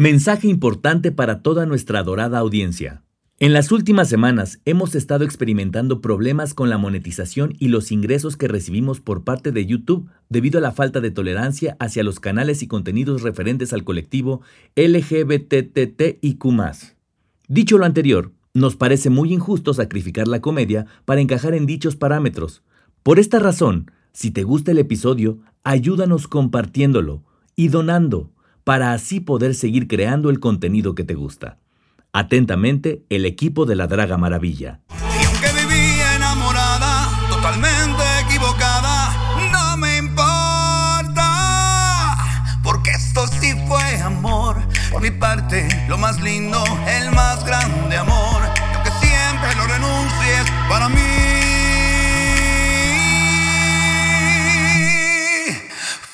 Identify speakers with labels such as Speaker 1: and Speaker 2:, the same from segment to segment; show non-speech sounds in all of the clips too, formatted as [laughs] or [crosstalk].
Speaker 1: Mensaje importante para toda nuestra adorada audiencia. En las últimas semanas hemos estado experimentando problemas con la monetización y los ingresos que recibimos por parte de YouTube debido a la falta de tolerancia hacia los canales y contenidos referentes al colectivo LGBTTIQ. Dicho lo anterior, nos parece muy injusto sacrificar la comedia para encajar en dichos parámetros. Por esta razón, si te gusta el episodio, ayúdanos compartiéndolo y donando para así poder seguir creando el contenido que te gusta. Atentamente, el equipo de la Draga Maravilla.
Speaker 2: Y aunque vivía enamorada, totalmente equivocada, no me importa, porque esto sí fue amor. Por mi parte, lo más lindo, el más grande amor. Y aunque siempre lo renuncies, para mí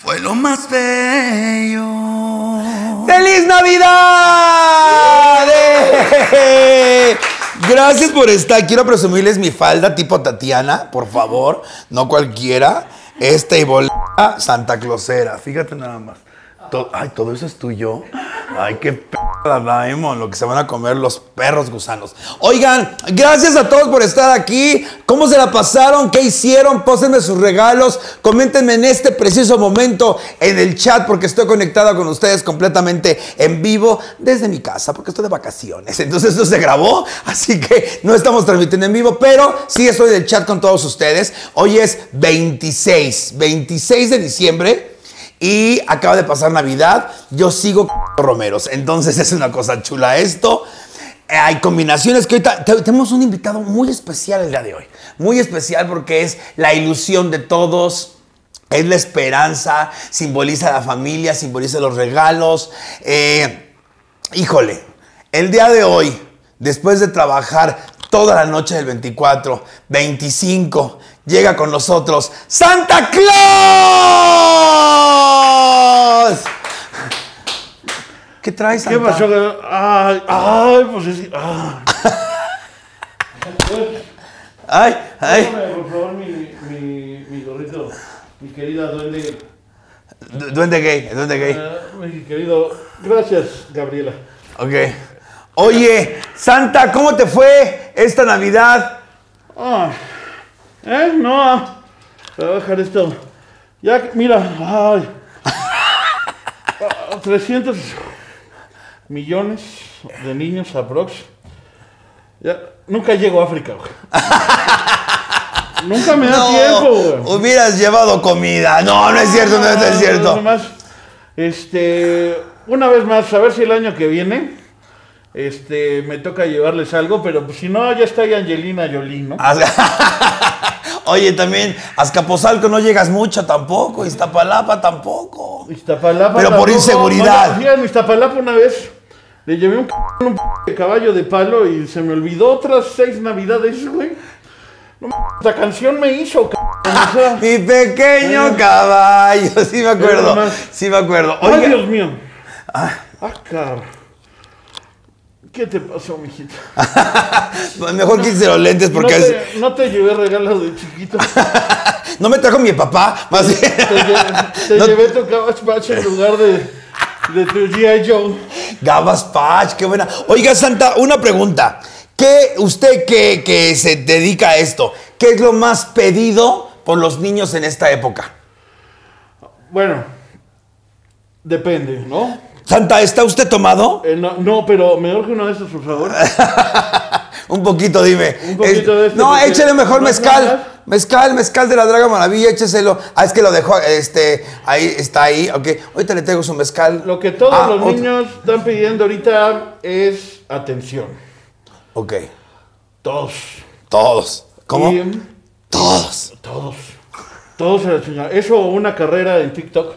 Speaker 2: fue lo más bello.
Speaker 3: ¡Feliz Navidad! ¡Eh! [laughs] Gracias por estar. Quiero presumirles mi falda tipo Tatiana, por favor. No cualquiera. Esta y bolita Santa Clausera. Fíjate nada más. Ay, todo eso es tuyo. Ay, qué p lo que se van a comer los perros gusanos. Oigan, gracias a todos por estar aquí. ¿Cómo se la pasaron? ¿Qué hicieron? Pósenme sus regalos. Coméntenme en este preciso momento en el chat porque estoy conectada con ustedes completamente en vivo desde mi casa porque estoy de vacaciones. Entonces esto se grabó, así que no estamos transmitiendo en vivo, pero sí estoy en el chat con todos ustedes. Hoy es 26, 26 de diciembre. Y acaba de pasar Navidad. Yo sigo Romeros. Entonces es una cosa chula esto. Eh, Hay combinaciones que ahorita te- tenemos un invitado muy especial el día de hoy. Muy especial porque es la ilusión de todos. Es la esperanza, simboliza la familia, simboliza los regalos. Eh, híjole, el día de hoy, después de trabajar toda la noche del 24, 25, llega con nosotros Santa Claus. ¿Qué traes,
Speaker 4: ¿Qué
Speaker 3: Santa?
Speaker 4: pasó? Ay, ay, pues es. Ah.
Speaker 3: Ay, ay.
Speaker 4: Dame, por favor, mi, mi, mi gorrito. Mi querida duende.
Speaker 3: Du- Duende gay, duende gay.
Speaker 4: Ah, mi querido. Gracias, Gabriela.
Speaker 3: Ok. Oye, Santa, ¿cómo te fue esta Navidad?
Speaker 4: Ah, ¿Eh? No. Voy a bajar esto. Ya, mira. Ay. Ah, 300 millones de niños aprox. Ya, nunca llego a África, güey. nunca me da tiempo, güey.
Speaker 3: hubieras llevado comida. No, no es cierto, no, no es cierto.
Speaker 4: Este, una vez más, a ver si el año que viene, este, me toca llevarles algo, pero pues, si no, ya está ahí Angelina Jolie, ¿no?
Speaker 3: Oye, también, Azcapotzalco no llegas mucho tampoco, Iztapalapa tampoco.
Speaker 4: Iztapalapa.
Speaker 3: Pero por inseguridad.
Speaker 4: Oye, en Iztapalapa una vez le llevé un, c- un p- caballo de palo y se me olvidó otras seis navidades, güey. No, esta canción me hizo, c- o sea, [laughs]
Speaker 3: Mi pequeño caballo, sí me acuerdo, sí me acuerdo.
Speaker 4: Ay,
Speaker 3: Oiga,
Speaker 4: Dios mío. Ah, cabrón. ¿Qué te pasó, mijito? [laughs]
Speaker 3: mejor quítese los lentes porque
Speaker 4: no,
Speaker 3: es-
Speaker 4: te, no te llevé regalo de chiquito. [laughs]
Speaker 3: no me trajo mi papá, más bien.
Speaker 4: Te, [laughs] te
Speaker 3: No-
Speaker 4: llevé tu Patch en lugar de, de tu G.I. Joe.
Speaker 3: Gabas Patch, qué buena. Oiga, Santa, una pregunta. ¿Qué, usted que, que se dedica a esto, qué es lo más pedido por los niños en esta época?
Speaker 4: Bueno, depende, ¿no?
Speaker 3: Santa, ¿está usted tomado?
Speaker 4: Eh, no, no, pero me urge uno de estos, por favor. [laughs]
Speaker 3: Un poquito, dime.
Speaker 4: Un poquito
Speaker 3: Es-
Speaker 4: de este,
Speaker 3: No, échale mejor
Speaker 4: ¿Más
Speaker 3: mezcal. Mezcal, mezcal de la Draga Maravilla, écheselo. Ah, es que lo dejó, este, ahí, está ahí, ok. Ahorita le traigo su mezcal.
Speaker 4: Lo que todos
Speaker 3: Ah,
Speaker 4: los
Speaker 3: otro.
Speaker 4: niños están pidiendo ahorita es atención.
Speaker 3: Ok,
Speaker 4: Todos.
Speaker 3: todos. ¿Cómo?
Speaker 4: Y-
Speaker 3: Todos.
Speaker 4: todos. Todos a la. Eso o una carrera en TikTok.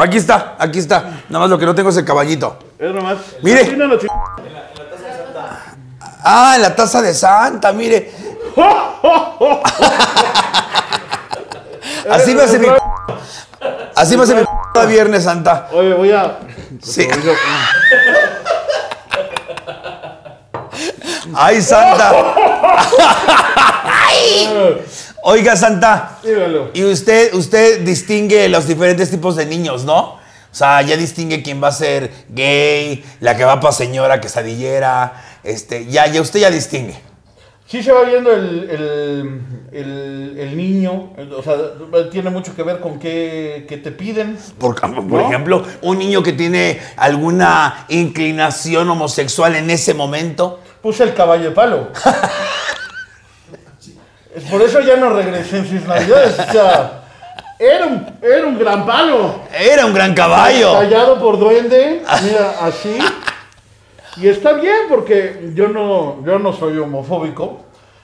Speaker 3: Aquí está, aquí está. Nada más lo que no tengo es el caballito.
Speaker 4: Es nomás.
Speaker 3: Mire.
Speaker 4: Así no lo ching-
Speaker 3: Ah, en la taza de Santa, mire. [laughs] Así me hace mi. Así me hace mi cada viernes, Santa.
Speaker 4: Oye, voy a.
Speaker 3: Sí.
Speaker 4: Oiga,
Speaker 3: Ay, Santa. [laughs] [laughs] Oiga, Santa.
Speaker 4: Dígalo.
Speaker 3: Y usted, usted distingue los diferentes tipos de niños, ¿no? O sea, ya distingue quién va a ser gay, la que va para señora quesadillera. Este, ya, ya usted ya distingue.
Speaker 4: Sí se va viendo el, el, el- el niño, o sea, tiene mucho que ver con qué, qué te piden.
Speaker 3: Por, por
Speaker 4: ¿No?
Speaker 3: ejemplo, un niño que tiene alguna inclinación homosexual en ese momento.
Speaker 4: Puse el caballo de palo. [laughs] Por eso ya no regresé en sus navidades. O sea, era un, era un gran palo.
Speaker 3: Era un gran caballo.
Speaker 4: Tallado por duende, mira, así. Y está bien porque yo no, yo no soy homofóbico.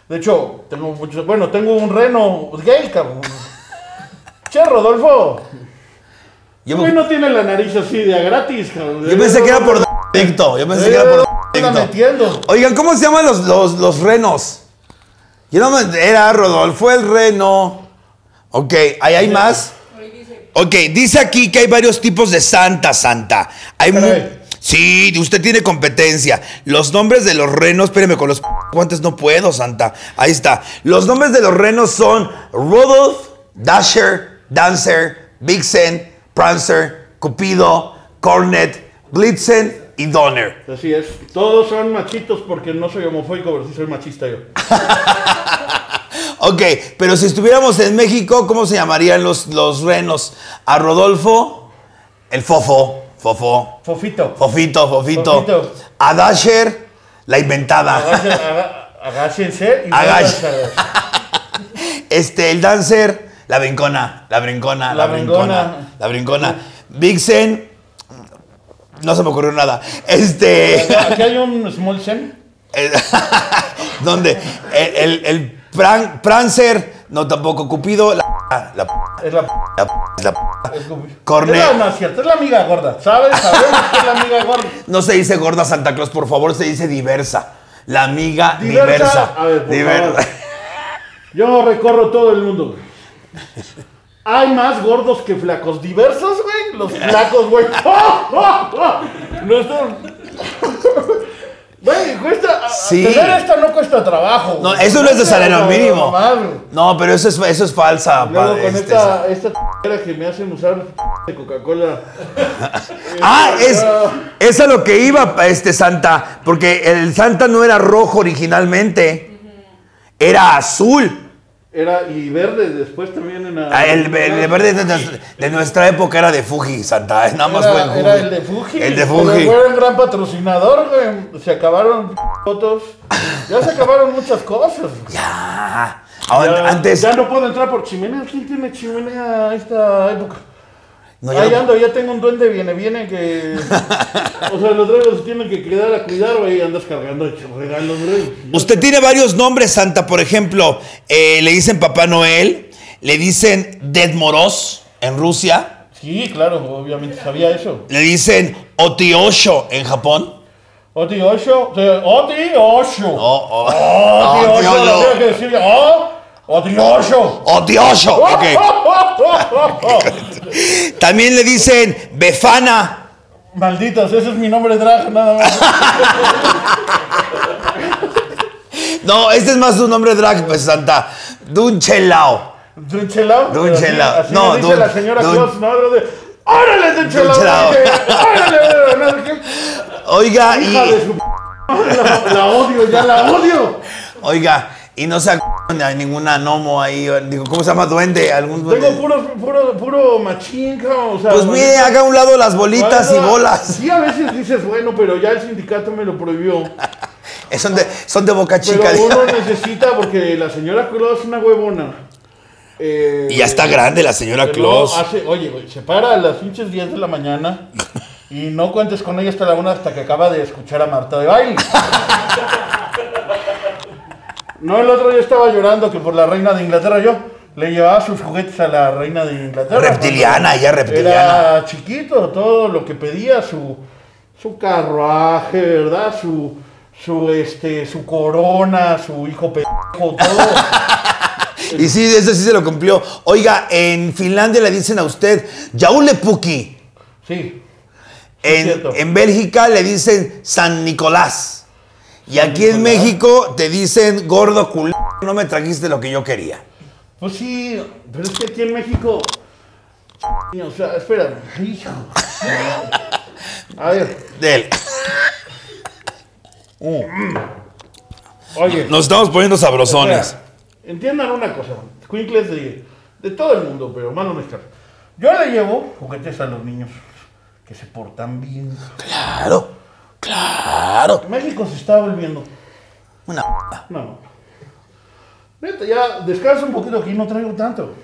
Speaker 4: De hecho, tengo muchos, bueno, tengo un reno gay, cabrón. Che, Rodolfo.
Speaker 3: Yo,
Speaker 4: no tiene la nariz así de a gratis, cabrón.
Speaker 3: yo pensé que era por defecto. Yo pensé que era por defecto.
Speaker 4: metiendo.
Speaker 3: Oigan, ¿cómo se llaman los, los, los renos? Yo no me... Era Rodolfo el reno. Ok, ¿ahí hay más? Ok, dice aquí que hay varios tipos de Santa, Santa. Hay. Sí, usted tiene competencia. Los nombres de los renos, espéreme, con los guantes no puedo, Santa. Ahí está. Los nombres de los renos son Rodolph, Dasher, Dancer, Vixen, Prancer, Cupido, Cornet, Blitzen y Donner.
Speaker 4: Así es. Todos son machitos porque no soy homofóbico, pero sí soy machista yo. [laughs]
Speaker 3: Ok, pero si estuviéramos en México, ¿cómo se llamarían los, los renos? A Rodolfo, el fofo, fofo,
Speaker 4: Fofito.
Speaker 3: fofito, fofito.
Speaker 4: Fofito.
Speaker 3: A Dasher, la inventada.
Speaker 4: Agáchense, aga- agáchense y [laughs]
Speaker 3: Este, el dancer, la brincona, la brincona, la,
Speaker 4: La
Speaker 3: brincona,
Speaker 4: brincona.
Speaker 3: la brincona. Vixen, no se me ocurrió nada. Este,
Speaker 4: Aquí hay un small zen.
Speaker 3: el- [laughs] ¿dónde? El, el, el Pran- Prancer, no tampoco. Cupido, la, la,
Speaker 4: Es la.
Speaker 3: la, la- Cornet.
Speaker 4: Es la, no es cierto, es la amiga gorda. ¿Sabes? Sabemos que es la amiga gorda.
Speaker 3: No se dice gorda Santa Claus, por favor, se dice diversa. La amiga diversa.
Speaker 4: Diversa. A ver, por favor. Yo recorro todo el mundo. [laughs] Hay más gordos que flacos. Diversos, güey. Los flacos, güey. [laughs] No están. Güey, cuesta.
Speaker 3: Sí.
Speaker 4: Tener esta no cuesta trabajo.
Speaker 3: No, eso no es de salario
Speaker 4: No,
Speaker 3: mínimo.
Speaker 4: no,
Speaker 3: pero eso es, eso es falsa.
Speaker 4: Luego
Speaker 3: pa-
Speaker 4: con
Speaker 3: este,
Speaker 4: esta, esta que me hacen usar de Coca-Cola. [laughs]
Speaker 3: Ah, es,
Speaker 4: Ah.
Speaker 3: es a lo que iba este Santa, porque el Santa no era rojo originalmente, era azul.
Speaker 4: Era y verde después también en la.
Speaker 3: Ah, El, el verde de, nuestra- de nuestra época era de Fuji, Santa, nada más fue
Speaker 4: Era, era el de Fuji.
Speaker 3: El de Fuji.
Speaker 4: Fue un gran patrocinador, güey. Se acabaron [laughs] fotos. Ya se acabaron muchas cosas.
Speaker 3: Ya.
Speaker 4: Ya,
Speaker 3: antes.
Speaker 4: Ya no puedo entrar por chimenea. ¿Quién tiene chimenea a esta época?
Speaker 3: No,
Speaker 4: Ahí ando, ya tengo un duende, viene, viene que. [laughs] o sea, los dragos se tienen que quedar a cuidar, güey. Andas cargando regalos, güey.
Speaker 3: Usted tiene varios nombres, Santa. Por ejemplo, eh, le dicen Papá Noel, le dicen Dead Moros en Rusia,
Speaker 4: Sí, claro, obviamente sabía eso.
Speaker 3: le dicen Otiosho en Japón.
Speaker 4: Oti Osho. Oti Osho.
Speaker 3: Oh, oh.
Speaker 4: Oti
Speaker 3: Oh,
Speaker 4: Osho, tengo que decir. Oh, Oti Osho.
Speaker 3: Otiosho, ok. [laughs] También le dicen Befana.
Speaker 4: Malditos, ese es mi nombre drag, nada más. [laughs]
Speaker 3: No, este es más un nombre drag, pues, Santa. Dunchelao.
Speaker 4: ¿Dunchelao?
Speaker 3: Dunchelao.
Speaker 4: Así,
Speaker 3: No,
Speaker 4: no, dice
Speaker 3: dun-
Speaker 4: la señora
Speaker 3: dun-
Speaker 4: Claus, ¿no? Lo de, ¡Órale, Dunchelao! ¡Órale!
Speaker 3: Oiga,
Speaker 4: Hija de
Speaker 3: y.
Speaker 4: su p- la, la odio, ya la odio.
Speaker 3: Oiga, y no se acuerdan de ninguna gnomo ahí. Digo, ¿cómo se llama? Duende. ¿Algún duende?
Speaker 4: Tengo puro, puro, puro machín, cabrón, o sea...
Speaker 3: Pues mire, haga a un lado las bolitas y bolas.
Speaker 4: Sí, a veces dices, bueno, pero ya el sindicato me lo prohibió. [laughs]
Speaker 3: Eh, Son de, son de boca
Speaker 4: Pero
Speaker 3: chica.
Speaker 4: uno necesita, porque la señora Claus es una huevona. Eh,
Speaker 3: Y ya está grande la señora Claus.
Speaker 4: hace- oye, se para a las pinches 10 de la mañana y no cuentes con ella hasta la una hasta que acaba de escuchar a Marta de baile. [laughs] No, el otro día estaba llorando que por la reina de Inglaterra yo le llevaba sus juguetes a la reina de Inglaterra.
Speaker 3: Reptiliana, ella reptiliana.
Speaker 4: Era chiquito, todo lo que pedía, su, su carruaje, ¿verdad? Su, su, este, su corona, su hijo pendejo, todo. [laughs]
Speaker 3: Y sí, ese sí se lo cumplió. Oiga, en Finlandia le dicen a usted Jaulepuki.
Speaker 4: Sí.
Speaker 3: En, en Bélgica le dicen San Nicolás. Y aquí en. México te dicen gordo culo. No me trajiste lo que yo quería.
Speaker 4: Pues sí, pero es que aquí en México O sea, espérame. Hijo. A ver,
Speaker 3: Del.
Speaker 4: oye.
Speaker 3: Nos estamos poniendo sabrosones.
Speaker 4: espera, entiendan una cosa. Quinkles de, de todo el mundo, pero malo no. Yo le llevo juguetes a los niños que se portan bien.
Speaker 3: Claro, claro.
Speaker 4: México se está volviendo.
Speaker 3: Una
Speaker 4: No. Neta, ya descansa un poquito aquí, no traigo tanto.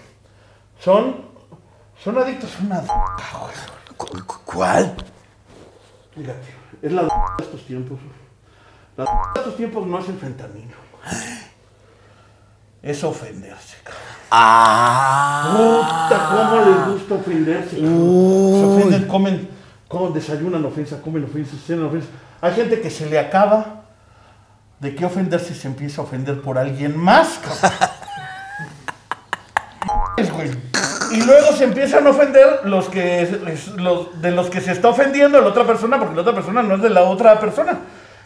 Speaker 4: Son. Son adictos a una. d-
Speaker 3: ¿Cu- cu- ¿Cuál?
Speaker 4: Fíjate, es la d- de estos tiempos. La d- de estos tiempos no es el fentanilo. Es ofenderse, cabrón.
Speaker 3: Ah.
Speaker 4: Puta, cómo les gusta ofenderse. cabrón. Se ofenden, comen, comen, desayunan ofensa, comen ofensa, cenan ofensa. Hay gente que se le acaba de qué ofenderse y se empieza a ofender por alguien más. Y luego se empiezan a ofender los que los, de los que se está ofendiendo la otra persona, porque la otra persona no es de la otra persona.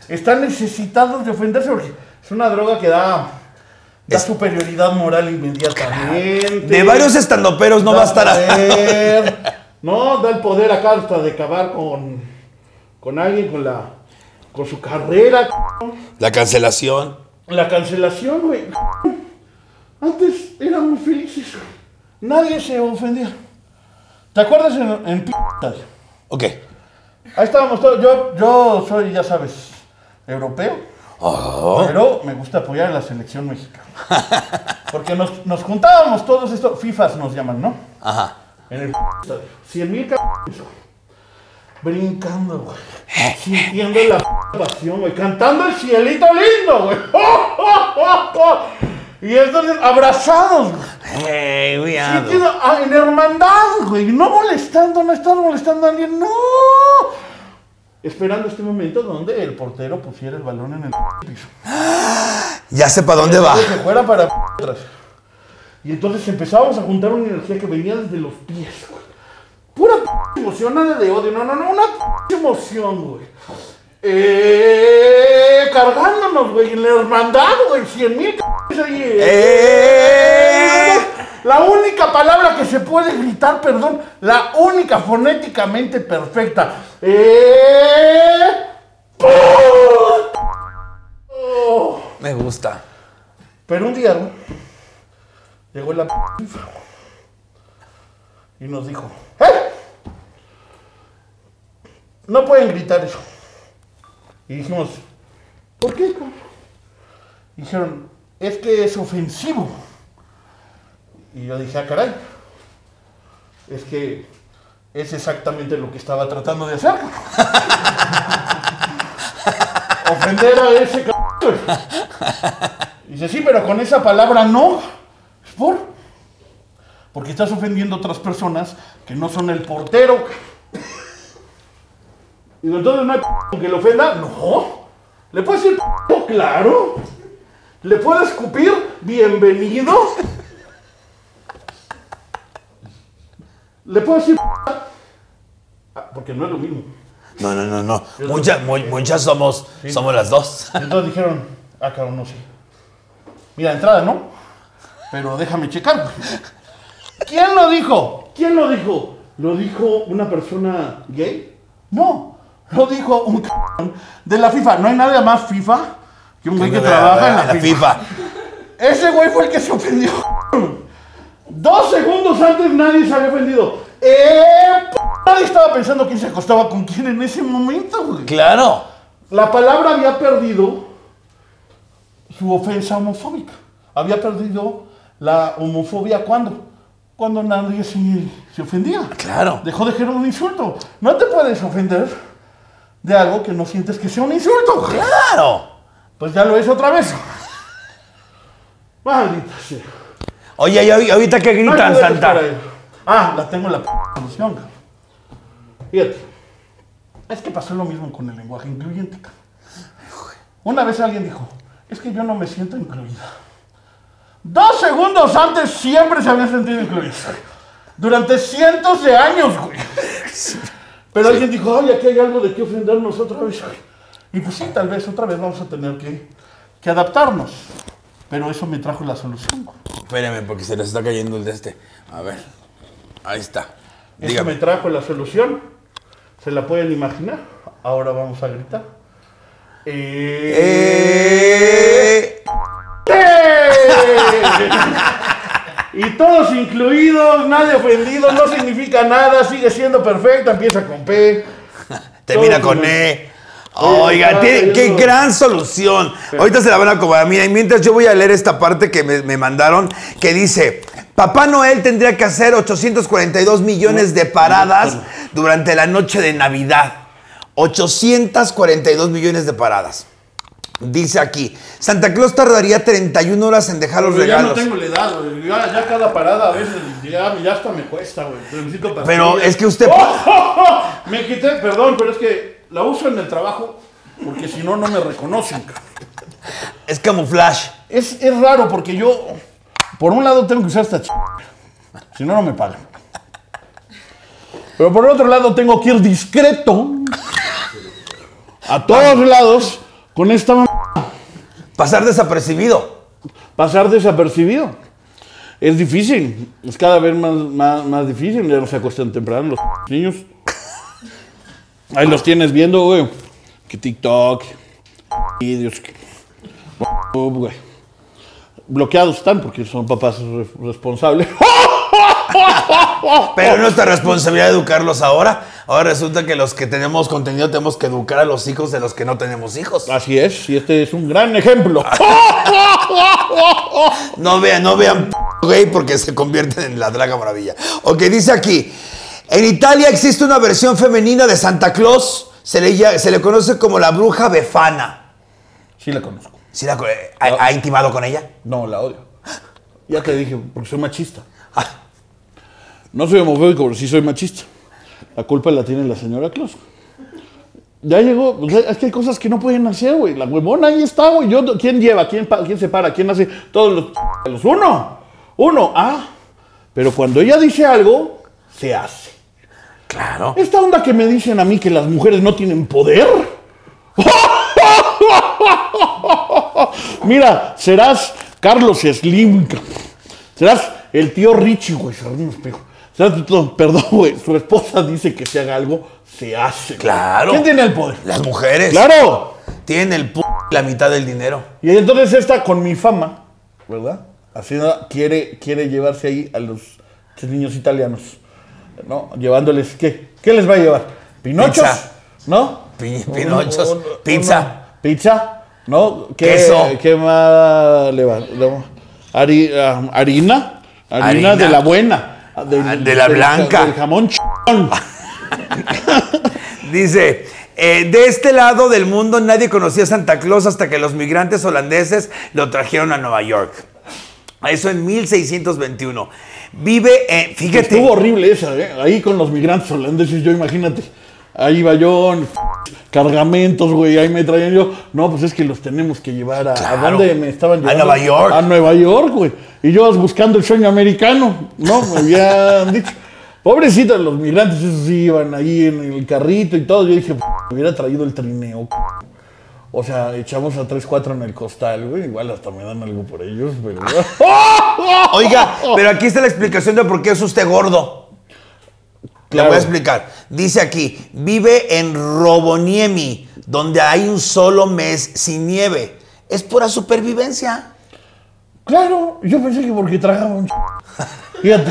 Speaker 4: Están necesitados de ofenderse porque es una droga que da, superioridad moral inmediatamente.
Speaker 3: De varios estandoperos no
Speaker 4: Da
Speaker 3: va a estar. [laughs]
Speaker 4: no, da el poder acá hasta de acabar con, con alguien, con la con su carrera,
Speaker 3: La cancelación.
Speaker 4: la cancelación, güey. Antes éramos felices. Nadie se ofendía. ¿Te acuerdas en, en P-
Speaker 3: Ok.
Speaker 4: Ahí estábamos todos. Yo, yo soy, ya sabes, europeo.
Speaker 3: Oh.
Speaker 4: Pero me gusta apoyar a la selección mexicana. Porque nos, nos juntábamos todos estos, FIFAs nos llaman, ¿no?
Speaker 3: Ajá.
Speaker 4: En el estadio. 100 mil brincando, güey. Sintiendo la pasión, güey. Cantando el cielito lindo, güey. Y entonces abrazados, güey. Sintiendo, ah, en hermandad, güey. No molestando, no estás molestando a alguien, no. Esperando este momento donde el portero pusiera el balón en el piso.
Speaker 3: Ya sé para dónde va.
Speaker 4: Que fuera para atrás. Y entonces empezábamos a juntar una energía que venía desde los pies, güey. Pura p- emoción, nada de odio. No, no, no, una p- emoción, güey. Eh, cargándonos, güey, en la hermandad, güey. Cien mil c- ahí.
Speaker 3: ¡Eh!
Speaker 4: La única palabra que se puede gritar, perdón, la única fonéticamente perfecta. Eh, oh.
Speaker 3: Me gusta.
Speaker 4: Pero un día ¿no? Llegó la p- [laughs] y nos dijo, ¡Eh! No pueden gritar eso. Y dijimos, ¿por qué? cabrón?" Dijeron, es que es ofensivo. Y yo dije, ah, caray. Es que es exactamente lo que estaba tratando de hacer. [laughs] Ofender a ese cabrón. Dice, sí, pero con esa palabra no. ¿Es por? Porque estás ofendiendo a otras personas que no son el portero. Y entonces no hay p- que le ofenda. No. ¿Le puedes decir p- claro? ¿Le puedo escupir? Bienvenido. ¿Le puedo decir p- Ah, Porque no es lo mismo.
Speaker 3: No, no, no, no. Muchas, mu- muchas somos, somos las dos.
Speaker 4: Entonces dijeron, ah, cabrón, no sé. Mira, entrada, ¿no? Pero déjame checar. ¿Quién lo dijo? ¿Quién lo dijo? ¿Lo dijo una persona gay? No, lo dijo un cabrón de la FIFA. No hay nada más FIFA que un güey que trabaja en la, FIFA.
Speaker 3: FIFA.
Speaker 4: Ese güey fue el que se ofendió. Dos segundos antes nadie se había ofendido. ¡Eh! p- Nadie estaba pensando quién se acostaba con quién en ese momento, güey.
Speaker 3: Claro.
Speaker 4: La palabra había perdido su ofensa homofóbica. Había perdido la homofobia cuando? Cuando nadie se, se ofendía.
Speaker 3: Claro.
Speaker 4: Dejó de ser un insulto. No te puedes ofender de algo que no sientes que sea un insulto.
Speaker 3: Claro.
Speaker 4: Pues ya lo es otra vez. Maldita sea.
Speaker 3: Oye, ¿y ahor- ahorita qué
Speaker 4: No
Speaker 3: gritan, Santa?
Speaker 4: ahí. Ah, la tengo la p- solución. Fíjate. Es que pasó lo mismo con el lenguaje incluyente. Una vez alguien dijo, es que yo no me siento incluida. Dos segundos antes siempre se había sentido incluida. Durante cientos de años, güey. Pero alguien dijo, ay, aquí hay algo de qué ofendernos otra vez. güey". Y pues sí, tal vez otra vez vamos a tener que, que adaptarnos. Pero eso me trajo la solución. güey.
Speaker 3: Espérame, porque se les está cayendo el de este. A ver. Ahí está.
Speaker 4: Eso
Speaker 3: Dígame.
Speaker 4: me trajo la solución. ¿Se la pueden imaginar? Ahora vamos a gritar. Eh...
Speaker 3: Eh,
Speaker 4: Y todos incluidos, nadie ofendido, no significa nada, sigue siendo perfecta, empieza con P.
Speaker 3: termina con E. Oiga, tiene- qué gran solución. Ahorita se la van a acomodar. Mira, y mientras yo voy a leer esta parte que me, me mandaron, que dice, Papá Noel tendría que hacer 842 millones de paradas durante la noche de Navidad. 842 millones de paradas. Dice aquí, Santa Claus tardaría 31 horas en dejar los
Speaker 4: Pero ya no
Speaker 3: regalos.
Speaker 4: tengo la edad, güey. Ya, ya cada parada a veces, ya, ya hasta me cuesta, güey. Necesito
Speaker 3: Pero es que usted... [laughs]
Speaker 4: Me quité, perdón, pero es que la uso en el trabajo porque si no, no me reconocen.
Speaker 3: Es camuflaje.
Speaker 4: Es, es raro porque yo, por un lado, tengo que usar esta ch... Si no, no me pagan. Pero por otro lado, tengo que ir discreto a todos lados con esta m-
Speaker 3: Pasar desapercibido.
Speaker 4: pasar desapercibido. Es difícil, es cada vez más, más, más difícil, ya no se acuestan temprano los [laughs] niños. Ahí los tienes viendo, güey. Que TikTok, [laughs] que... [laughs] güey. Bloqueados están porque son papás re- responsables.
Speaker 3: Pero es nuestra responsabilidad educarlos ahora. Ahora resulta que los que tenemos contenido tenemos que educar a los hijos de los que no tenemos hijos.
Speaker 4: Así es, y este es un gran ejemplo. [laughs]
Speaker 3: No vean, no vean gay porque se convierten en la Draga Maravilla. Ok, dice aquí. En Italia existe una versión femenina de Santa Claus. Se le, se le conoce como la bruja befana.
Speaker 4: Sí la conozco.
Speaker 3: ¿Sí la eh, ha, ha intimado con ella?
Speaker 4: No, la odio. Ya te dije, porque soy machista. No soy homofóbico, pero sí soy machista. La culpa la tiene la señora Claus. Ya llegó, o sea, es que hay cosas que no pueden hacer, güey. La huevona ahí está, güey. Yo, ¿Quién lleva? ¿Quién, pa- ¿Quién se para? ¿Quién hace? Todos los, los uno. Uno, ah. Pero cuando ella dice algo, se hace.
Speaker 3: Claro.
Speaker 4: Esta onda que me dicen a mí que las mujeres no tienen poder. [laughs] Mira, serás Carlos Slim. Serás el tío Richie, güey. un espejo. Perdón, güey. Su esposa dice que se haga algo, se hace.
Speaker 3: Claro.
Speaker 4: ¿Quién tiene el poder?
Speaker 3: Las mujeres
Speaker 4: ¡Claro!
Speaker 3: tienen el p- la mitad del dinero.
Speaker 4: Y entonces esta con mi fama, ¿verdad? Así quiere, quiere llevarse ahí a los niños italianos, ¿no? Llevándoles, ¿qué? ¿Qué les va a llevar? ¿Pinochos?
Speaker 3: Pizza.
Speaker 4: ¿No?
Speaker 3: Pi- pinochos, pizza.
Speaker 4: ¿Pizza? ¿No? ¿Qué,
Speaker 3: Queso.
Speaker 4: ¿Qué más le va? Hari- ah, harina. harina.
Speaker 3: Harina.
Speaker 4: de la buena. Del-
Speaker 3: Ah, de la
Speaker 4: del-
Speaker 3: blanca.
Speaker 4: Del jamón. [laughs]
Speaker 3: Dice, eh, de este lado del mundo nadie conocía a Santa Claus hasta que los migrantes holandeses lo trajeron a Nueva York. Eso en 1621. Vive en, fíjate,
Speaker 4: Estuvo horrible esa, ¿eh? Ahí con los migrantes holandeses, yo imagínate. Ahí iba yo, en cargamentos, güey, ahí me traían yo. No, pues es que los tenemos que llevar a... ¿A dónde me estaban
Speaker 3: A
Speaker 4: llevando?
Speaker 3: Nueva York.
Speaker 4: A Nueva York, güey. Y yo buscando el sueño americano, ¿no? Me habían [laughs] dicho. Pobrecitos los migrantes, esos sí iban ahí en el carrito y todo. Yo dije, "P- me hubiera traído el trineo. O sea, echamos a 3, 4 en el costal, güey. Igual hasta me dan algo por ellos, pero... [laughs] [laughs]
Speaker 3: oiga, pero aquí está la explicación de por qué es usted gordo.
Speaker 4: Claro.
Speaker 3: voy a explicar. Dice aquí, vive en Roboniemi, donde hay un solo mes sin nieve. Es pura supervivencia.
Speaker 4: Claro, yo pensé que porque tragaba un ch... [laughs] Fíjate,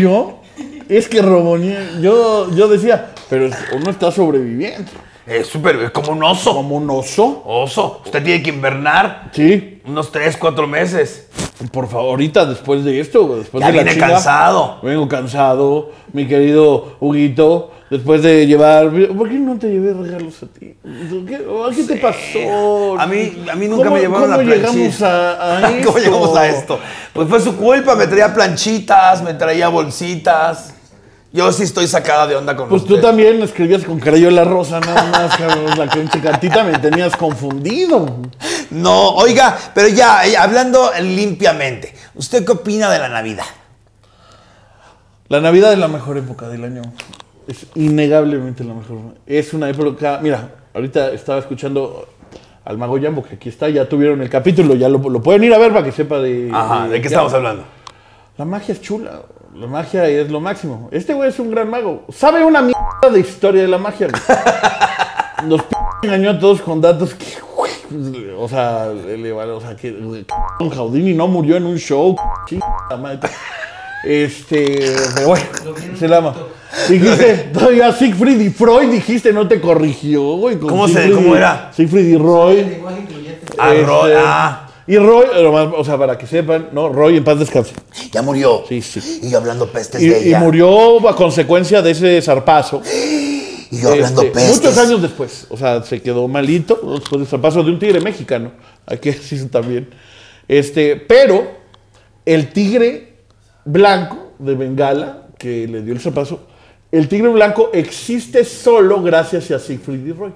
Speaker 4: yo, es que Robonier, yo, yo decía, pero uno está sobreviviendo.
Speaker 3: Es súper, es como un oso.
Speaker 4: Como un oso.
Speaker 3: Oso. Usted tiene que invernar
Speaker 4: Sí,
Speaker 3: unos 3, 4 meses.
Speaker 4: Por favor, ahorita después de esto, después
Speaker 3: Ya
Speaker 4: de la
Speaker 3: viene
Speaker 4: chinga,
Speaker 3: cansado.
Speaker 4: Vengo cansado, mi querido Huguito, después de llevar... ¿Por qué no te llevé regalos a ti? ¿Qué, ¿qué te pasó?
Speaker 3: A mí, a mí nunca
Speaker 4: ¿Cómo-
Speaker 3: me llevaron
Speaker 4: ¿Cómo
Speaker 3: la planchita.
Speaker 4: llegamos a, a? [laughs]
Speaker 3: ¿Cómo llegamos a esto? Pues fue su culpa, me traía planchitas, me traía bolsitas. Yo sí estoy sacada de onda con
Speaker 4: Pues tú también escribías con Crayola Rosa, nada más, cabrón, la pinche cartita me tenías confundido.
Speaker 3: No, oiga, pero ya, eh, hablando limpiamente, ¿usted qué opina de la Navidad?
Speaker 4: La Navidad es la mejor época del año. Es innegablemente la mejor. Es una época, mira, ahorita estaba escuchando al Mago Jambo, que aquí está, ya tuvieron el capítulo, ya lo, lo pueden ir a ver para que sepa de...
Speaker 3: Ajá, ¿de qué estamos hablando?
Speaker 4: La magia es chula. La magia es lo máximo. Este güey es un gran mago. Sabe una mierda de historia de la magia. güey. Nos p- engañó a todos con datos que, güey, o sea, le- o sea, que Don Jaudini no murió en un show. chingada madre. Este, pero bueno, se la ama. Dijiste, todavía Siegfried y Freud dijiste, no te corrigió, güey.
Speaker 3: ¿Cómo se- cómo era?
Speaker 4: Siegfried y Roy.
Speaker 3: Ah, Roy,
Speaker 4: Este,
Speaker 3: ah.
Speaker 4: Y Roy, o sea, para que sepan, no, Roy en paz descanse.
Speaker 3: Ya murió.
Speaker 4: Sí, sí.
Speaker 3: Y yo hablando pestes
Speaker 4: Y,
Speaker 3: de
Speaker 4: y
Speaker 3: ella.
Speaker 4: murió a consecuencia de ese zarpazo.
Speaker 3: Y yo hablando
Speaker 4: Este,
Speaker 3: pestes.
Speaker 4: muchos años después. O sea, se quedó malito después del zarpazo de un tigre mexicano. Hay que [laughs] decir también. Este, pero el tigre blanco de Bengala, que le dio el zarpazo, el tigre blanco existe solo gracias a Siegfried y Roy.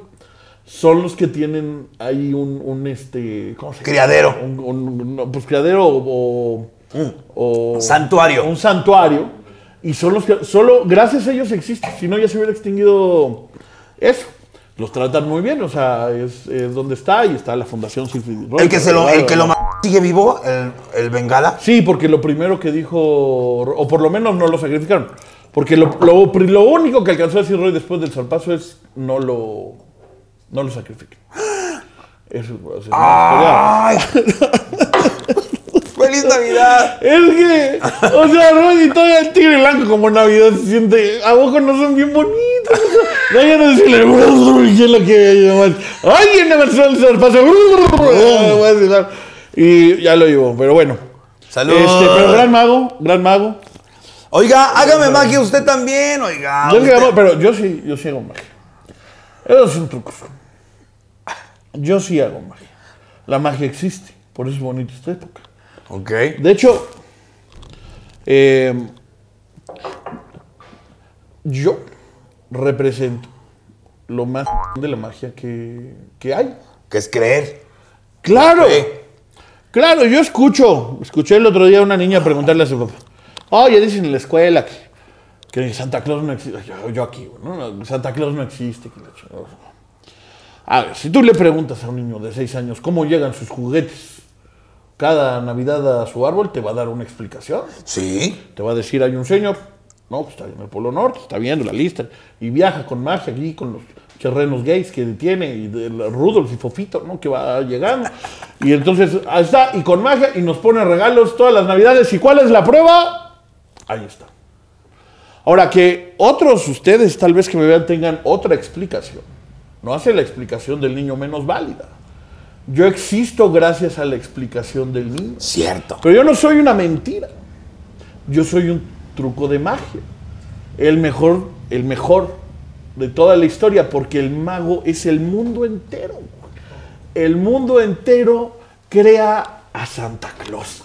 Speaker 4: Son los que tienen ahí un, un, este, ¿cómo se?
Speaker 3: Criadero.
Speaker 4: Un, pues criadero o, o-
Speaker 3: Mm. Santuario.
Speaker 4: Un santuario. Y son los que, solo gracias a ellos existe. Si no, ya se hubiera extinguido eso. Los tratan muy bien, o sea, es, es donde está y está la Fundación.
Speaker 3: El que, se lo, el que lo sigue vivo, el, el Bengala.
Speaker 4: Sí, porque lo primero que dijo, o por lo menos no lo sacrificaron. Porque lo, lo, lo único que alcanzó a decir Roy después del zarpazo es no lo, no lo sacrifiquen. [gasps] Eso es una historia.
Speaker 3: ¡Ay! ¡Feliz Navidad!
Speaker 4: Es que, o sea, Roy y todo el tigre blanco como Navidad se siente, a poco no son bien bonitos. No, ya no decirle, ¿qué es lo que llaman? ¡Ay, en el paso! Y ya lo llevo, pero bueno.
Speaker 3: Salud.
Speaker 4: Este, pero gran mago, gran mago.
Speaker 3: Oiga, hágame magia usted también, oiga.
Speaker 4: Yo,
Speaker 3: usted-
Speaker 4: pero yo sí, yo sí hago magia. Esos son trucos. Yo sí hago magia. La magia existe, por eso es bonita esta época.
Speaker 3: Ok.
Speaker 4: De hecho, eh, yo represento lo más de la magia que, que hay.
Speaker 3: Que es creer.
Speaker 4: ¡Claro! Claro, yo escucho. Escuché el otro día a una niña preguntarle a su papá. Oye, dicen en la escuela que, que Santa Claus no existe. Yo, yo aquí, ¿no? Santa Claus no existe. que. A ver, si tú le preguntas a un niño de 6 años cómo llegan sus juguetes cada Navidad a su árbol, te va a dar una explicación.
Speaker 3: Sí.
Speaker 4: Te va a decir, hay un señor, no, que está en el Polo Norte, está viendo la lista, y viaja con magia aquí, con los terrenos gays que tiene, y de Rudolf y Fofito, ¿no? Que va llegando. Y entonces, ahí está, y con magia, y nos pone regalos todas las navidades. ¿Y cuál es la prueba? Ahí está. Ahora, que otros ustedes, tal vez que me vean, tengan otra explicación. No hace la explicación del niño menos válida. Yo existo gracias a la explicación del niño.
Speaker 3: Cierto.
Speaker 4: Pero yo no soy una mentira. Yo soy un truco de magia. El mejor, el mejor de toda la historia, porque el mago es el mundo entero. El mundo entero crea a Santa Claus.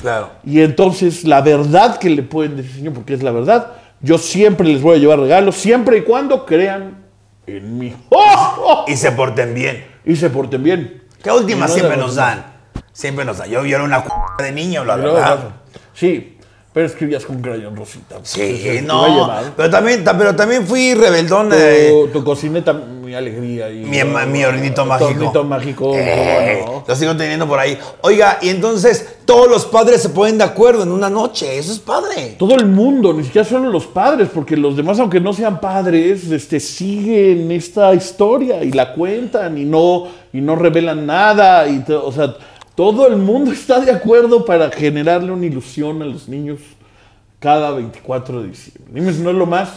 Speaker 3: Claro.
Speaker 4: Y entonces la verdad que le pueden decir, porque es la verdad, yo siempre les voy a llevar regalos, siempre y cuando crean en mí. ¡Oh! [laughs] ¡Oh!
Speaker 3: Y se porten bien.
Speaker 4: Y se porten bien.
Speaker 3: ¿Qué última
Speaker 4: no
Speaker 3: siempre nos dan? Siempre nos dan. Yo, yo era una c de niño, la verdad.
Speaker 4: Sí, pero escribías con crayón rosita.
Speaker 3: Sí, no. Pero también, ta- pero también fui rebeldón de.
Speaker 4: Tu, tu cocineta, mi alegría. Y,
Speaker 3: Mi, ema- mi hornito mágico.
Speaker 4: hornito mágico.
Speaker 3: Eh,
Speaker 4: no.
Speaker 3: Lo sigo teniendo por ahí. Oiga, y entonces todos los padres se ponen de acuerdo en una noche. Eso es padre.
Speaker 4: Todo el mundo, ni siquiera solo los padres, porque los demás, aunque no sean padres, este, siguen esta historia y la cuentan y no, y no revelan nada. Y o sea, todo el mundo [laughs] está de acuerdo para generarle una ilusión a los niños cada 24 de diciembre. Dime si no es lo más.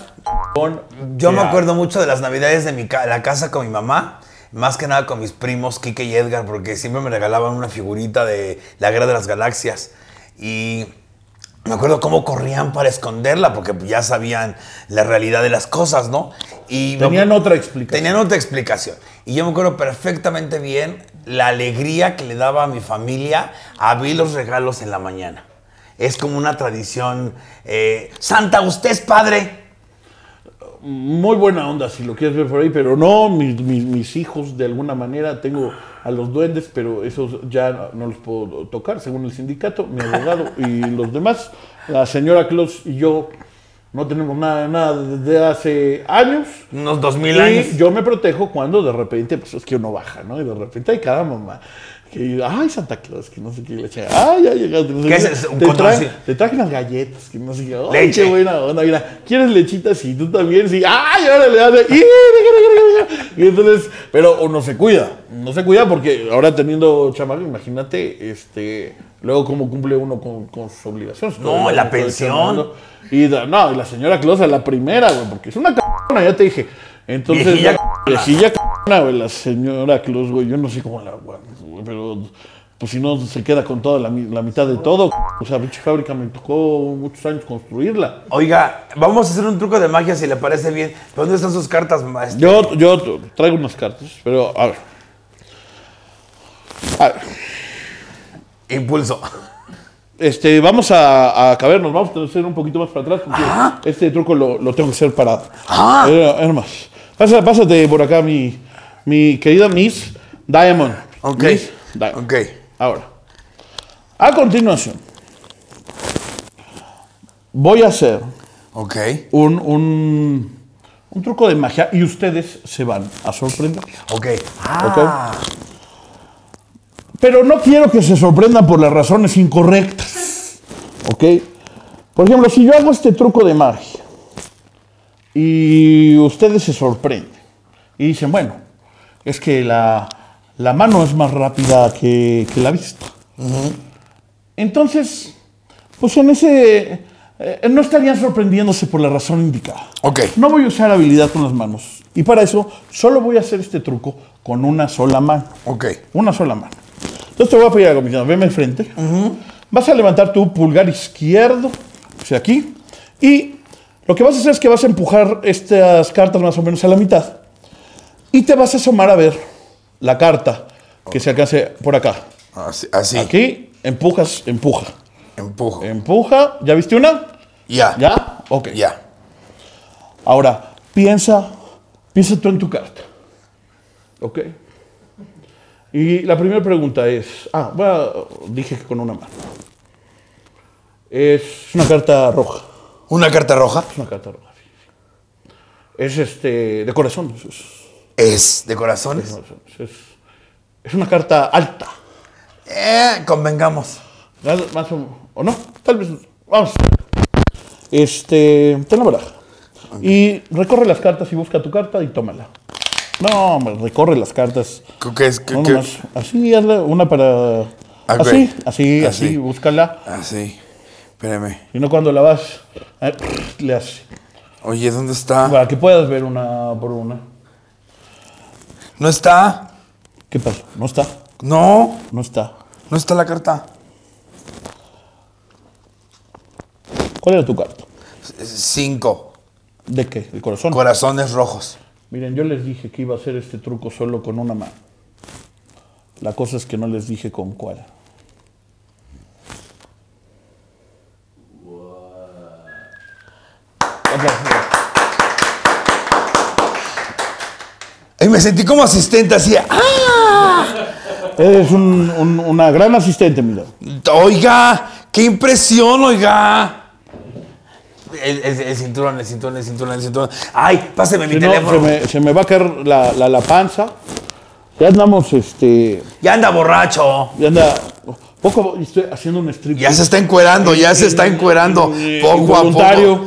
Speaker 4: chingón
Speaker 3: Yo me acuerdo mucho de las navidades de mi ca- la casa con mi mamá. Más que nada con mis primos, Kike y Edgar, porque siempre me regalaban una figurita de la Guerra de las Galaxias. Y me acuerdo cómo corrían para esconderla, porque ya sabían la realidad de las cosas, ¿no? Y
Speaker 4: Tenían otra explicación.
Speaker 3: Tenían otra explicación. Y yo me acuerdo perfectamente bien la alegría que le daba a mi familia a abrir los regalos en la mañana. Es como una tradición. eh, Santa, usted es padre.
Speaker 4: Muy buena onda si lo quieres ver por ahí, pero no, mis, mis- mis hijos de alguna manera, tengo a los duendes, pero esos ya no los puedo tocar, según el sindicato, mi abogado [laughs] y los demás. La señora Claus y yo no tenemos nada, nada desde hace años.
Speaker 3: Unos dos mil
Speaker 4: Y
Speaker 3: años.
Speaker 4: yo me protejo cuando de repente, pues es que uno baja, ¿no? Y de repente hay cada mamá. Que, ay, Santa Claus, que no sé qué le echa. Ay, ya llegaste. No sé
Speaker 3: ¿Qué
Speaker 4: qué.
Speaker 3: es? Un
Speaker 4: te, te traje unas galletas, que no sé qué. Ay,
Speaker 3: Leche.
Speaker 4: qué buena onda. Mira, ¿quieres lechita? Sí, tú también. Sí. Ay, ahora le hace. Y, y entonces, pero uno se cuida. No se cuida porque ahora teniendo chamaco, imagínate, este. Luego, cómo cumple uno con, con sus obligaciones.
Speaker 3: No, la pensión.
Speaker 4: Y da- no, y la señora Claus es la primera, güey, porque es una c***ona, ya te dije. Entonces,
Speaker 3: Viejilla
Speaker 4: la- viejilla c***ona, güey, la señora Claus, güey, yo no sé cómo la güey, pero pues si no se queda con toda la, mi- la mitad de todo. O sea, pinche fábrica me tocó muchos años construirla.
Speaker 3: Oiga, vamos a hacer un truco de magia si le parece bien. ¿Pero ¿Dónde están sus cartas, maestro?
Speaker 4: Yo, yo traigo unas cartas, pero a ver. A ver.
Speaker 3: Impulso.
Speaker 4: Este, vamos a, a cabernos, vamos a hacer un poquito más para atrás porque este truco lo, lo tengo que hacer parado.
Speaker 3: Ah.
Speaker 4: Eh, hermano, pásate, pásate por acá mi, mi querida Miss Diamond.
Speaker 3: Ok. Ok.
Speaker 4: Ahora, a continuación, voy a hacer
Speaker 3: Ok.
Speaker 4: un, un, un truco de magia y ustedes se van a sorprender.
Speaker 3: Ok. Ah.
Speaker 4: Pero no quiero que se sorprendan por las razones incorrectas. ¿Ok? Por ejemplo, si yo hago este truco de magia y ustedes se sorprenden y dicen, bueno, es que la, la mano es más rápida que, que la vista. Entonces, pues en ese... eh, no estarían sorprendiéndose por la razón indicada.
Speaker 3: Ok.
Speaker 4: No voy a usar habilidad con las manos. Y para eso, solo voy a hacer este truco con una sola mano.
Speaker 3: Ok.
Speaker 4: Una sola mano. Entonces te voy a pedir algo, mi. Veme enfrente. Vas a levantar tu pulgar izquierdo, o sea, aquí. Y lo que vas a hacer es que vas a empujar estas cartas más o menos a la mitad. Y te vas a asomar a ver la carta que se alcance por acá.
Speaker 3: Así. así.
Speaker 4: Aquí, empujas, empuja.
Speaker 3: Empujo.
Speaker 4: Empuja. ¿Ya viste una?
Speaker 3: Ya.
Speaker 4: ¿Ya? Ok.
Speaker 3: Ya.
Speaker 4: Ahora, piensa, piensa tú en tu carta. ¿Ok? Y la primera pregunta es, ah, bueno, dije que con una mano. Es una carta roja.
Speaker 3: Una carta roja
Speaker 4: Es una carta roja. Es este, de corazón. Es, es-
Speaker 3: de corazones.
Speaker 4: es- es- es una carta alta.
Speaker 3: Eh, convengamos.
Speaker 4: Más, o, o no, tal vez. Vamos. Este, ten la baraja. Y recorre las cartas y busca tu carta y tómala. No, hombre, recorre las cartas.
Speaker 3: ¿Qué- es? ¿Qué-
Speaker 4: No
Speaker 3: qué-
Speaker 4: nomás. Así, hazla una para.
Speaker 3: Ok.
Speaker 4: Así, así, así,
Speaker 3: Así.
Speaker 4: búscala.
Speaker 3: Ah, sí. Espérame.
Speaker 4: Y no cuando la vas, eh, le haces.
Speaker 3: Oye, ¿dónde está?
Speaker 4: Para que puedas ver una por una.
Speaker 3: ¿No está?
Speaker 4: ¿Qué pasó? No está,
Speaker 3: No.
Speaker 4: no está.
Speaker 3: No está la carta.
Speaker 4: ¿Cuál era tu carta?
Speaker 3: Cinco.
Speaker 4: ¿De qué? ¿El corazón?
Speaker 3: Corazones rojos.
Speaker 4: Miren, yo les dije que iba a hacer este truco solo con una mano. La cosa es que no les dije con cuál.
Speaker 3: Y me sentí como asistente así. ¡Ah!
Speaker 4: Eres un- un- una gran asistente, mira.
Speaker 3: Oiga, qué impresión, oiga. El, el- el cinturón, el cinturón, el cinturón, el cinturón. Ay, páseme mi
Speaker 4: Si no, se,
Speaker 3: teléfono.
Speaker 4: me, se me va a caer la, la, la panza. Ya andamos, este.
Speaker 3: Ya anda borracho.
Speaker 4: Ya anda. Poco estoy haciendo un strip.
Speaker 3: Ya se está encuerando, ya se está encuerando. Poco a poco.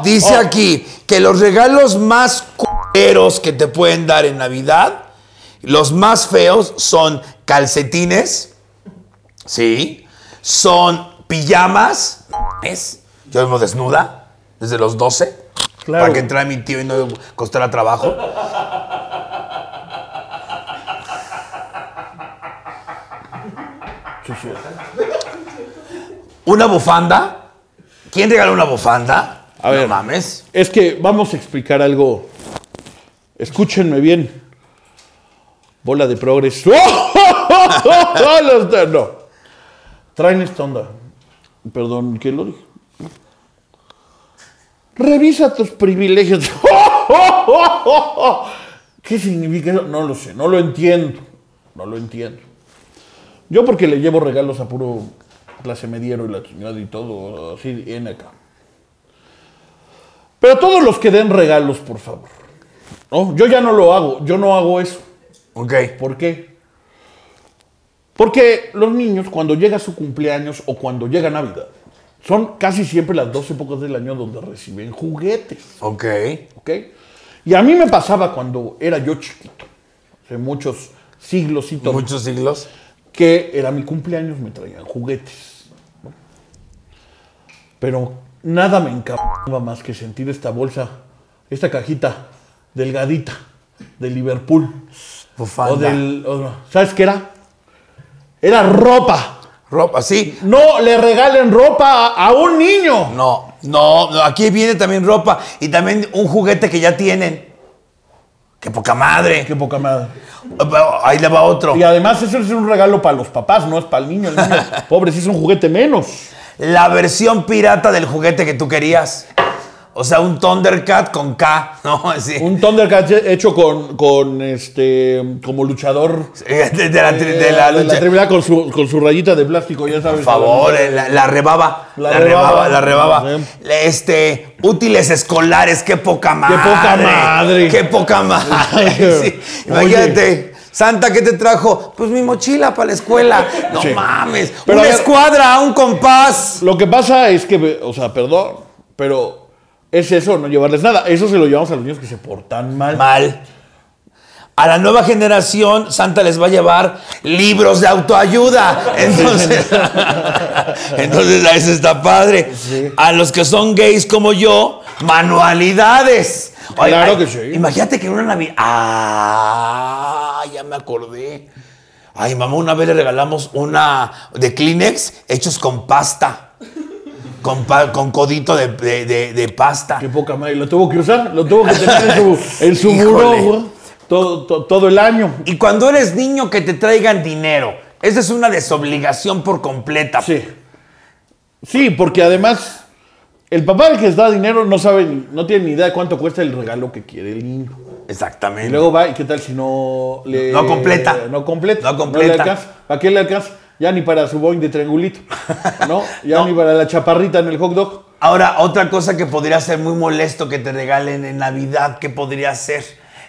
Speaker 3: [laughs] Dice aquí que los regalos más culeros que te pueden dar en Navidad, los más feos son calcetines, ¿sí? Son pijamas, ¿es? Yo mismo desnuda, desde los 12,
Speaker 4: Claro.
Speaker 3: para que entrara mi tío y no costara trabajo. Una bufanda. ¿Quién regaló una bufanda?
Speaker 4: A ver.
Speaker 3: No mames.
Speaker 4: Es que vamos a explicar algo. Escúchenme bien. Bola de progreso. [laughs] No. Traen esta onda. Perdón, ¿quién lo dijo? Revisa tus privilegios. [laughs] ¿Qué significa eso? No lo sé, no lo entiendo. No lo entiendo. Yo porque le llevo regalos a puro clase mediero y la chingada y todo, así en acá. Pero todos los que den regalos, por favor. ¿no? Yo ya no lo hago, yo no hago eso.
Speaker 3: Ok.
Speaker 4: ¿Por qué? Porque los niños, cuando llega su cumpleaños o cuando llega Navidad, son casi siempre las dos épocas del año donde reciben juguetes.
Speaker 3: Ok.
Speaker 4: ¿Ok? Y a mí me pasaba cuando era yo chiquito, hace muchos siglos y todo,
Speaker 3: Muchos siglos.
Speaker 4: Que era mi cumpleaños, me traían juguetes. ¿no? Pero nada me encantaba más que sentir esta bolsa, esta cajita delgadita de Liverpool.
Speaker 3: Bufanda.
Speaker 4: O del, o- ¿Sabes qué era? Era ropa.
Speaker 3: Ropa, sí.
Speaker 4: No le regalen ropa a, a un niño.
Speaker 3: No, no, no, aquí viene también ropa y también un juguete que ya tienen. ¡Qué poca madre!
Speaker 4: Qué poca madre.
Speaker 3: Ahí le va otro.
Speaker 4: Y además eso es un regalo para los papás, no es para el niño. El niño, [laughs] pobre, si es un juguete menos.
Speaker 3: La versión pirata del juguete que tú querías. O sea, un Thundercat con K, [laughs] ¿no? Así.
Speaker 4: Un Thundercat hecho con, con este, como luchador.
Speaker 3: De, de la, tri-
Speaker 4: eh,
Speaker 3: de la lucha.
Speaker 4: AAA con su, con su rayita de plástico, ya sabes.
Speaker 3: Por favor, eh, la, la rebaba.
Speaker 4: La
Speaker 3: rebaba, la rebaba.
Speaker 4: Sí.
Speaker 3: Este, útiles escolares, qué poca madre.
Speaker 4: poca madre.
Speaker 3: Qué poca madre. [laughs] Sí.
Speaker 4: Oye.
Speaker 3: Imagínate. Santa, ¿qué te trajo? Pues mi mochila para la escuela. No
Speaker 4: Sí.
Speaker 3: mames.
Speaker 4: Pero
Speaker 3: Una
Speaker 4: ver-
Speaker 3: escuadra, un compás.
Speaker 4: Lo que pasa es que, o sea, perdón, pero es eso, no llevarles nada. Eso se lo llevamos a los niños que se portan mal.
Speaker 3: Mal. A la nueva generación, Santa les va a llevar libros de autoayuda. [laughs] Entonces, [laughs] entonces a eso está padre. A los que son gays como yo, manualidades.
Speaker 4: Claro que sí.
Speaker 3: Imagínate que una Navidad. Ah, ya me acordé. Ay, mamá, una vez le regalamos una de Kleenex hechos con pasta. Con, pa- con codito de, de- de- de pasta.
Speaker 4: Qué poca madre. Lo tuvo que usar, lo tuvo que tener en su, [laughs] en su buró todo, to- todo el año.
Speaker 3: Y cuando eres niño, que te traigan dinero. Esa es una desobligación por completa.
Speaker 4: Sí. Sí, porque además, el papá del que les da dinero no sabe, no tiene ni idea de cuánto cuesta el regalo que quiere el niño.
Speaker 3: Exactamente.
Speaker 4: Y luego va, ¿y qué tal si no le.
Speaker 3: No completa.
Speaker 4: No completa.
Speaker 3: No completa.
Speaker 4: le alcanza. ¿Para qué le alcanza? Ya ni para su Boeing de triangulito. ¿No? Ya [laughs]
Speaker 3: No.
Speaker 4: ni para la chaparrita en el hot dog.
Speaker 3: Ahora, otra cosa que podría ser muy molesto que te regalen en Navidad, ¿qué podría ser?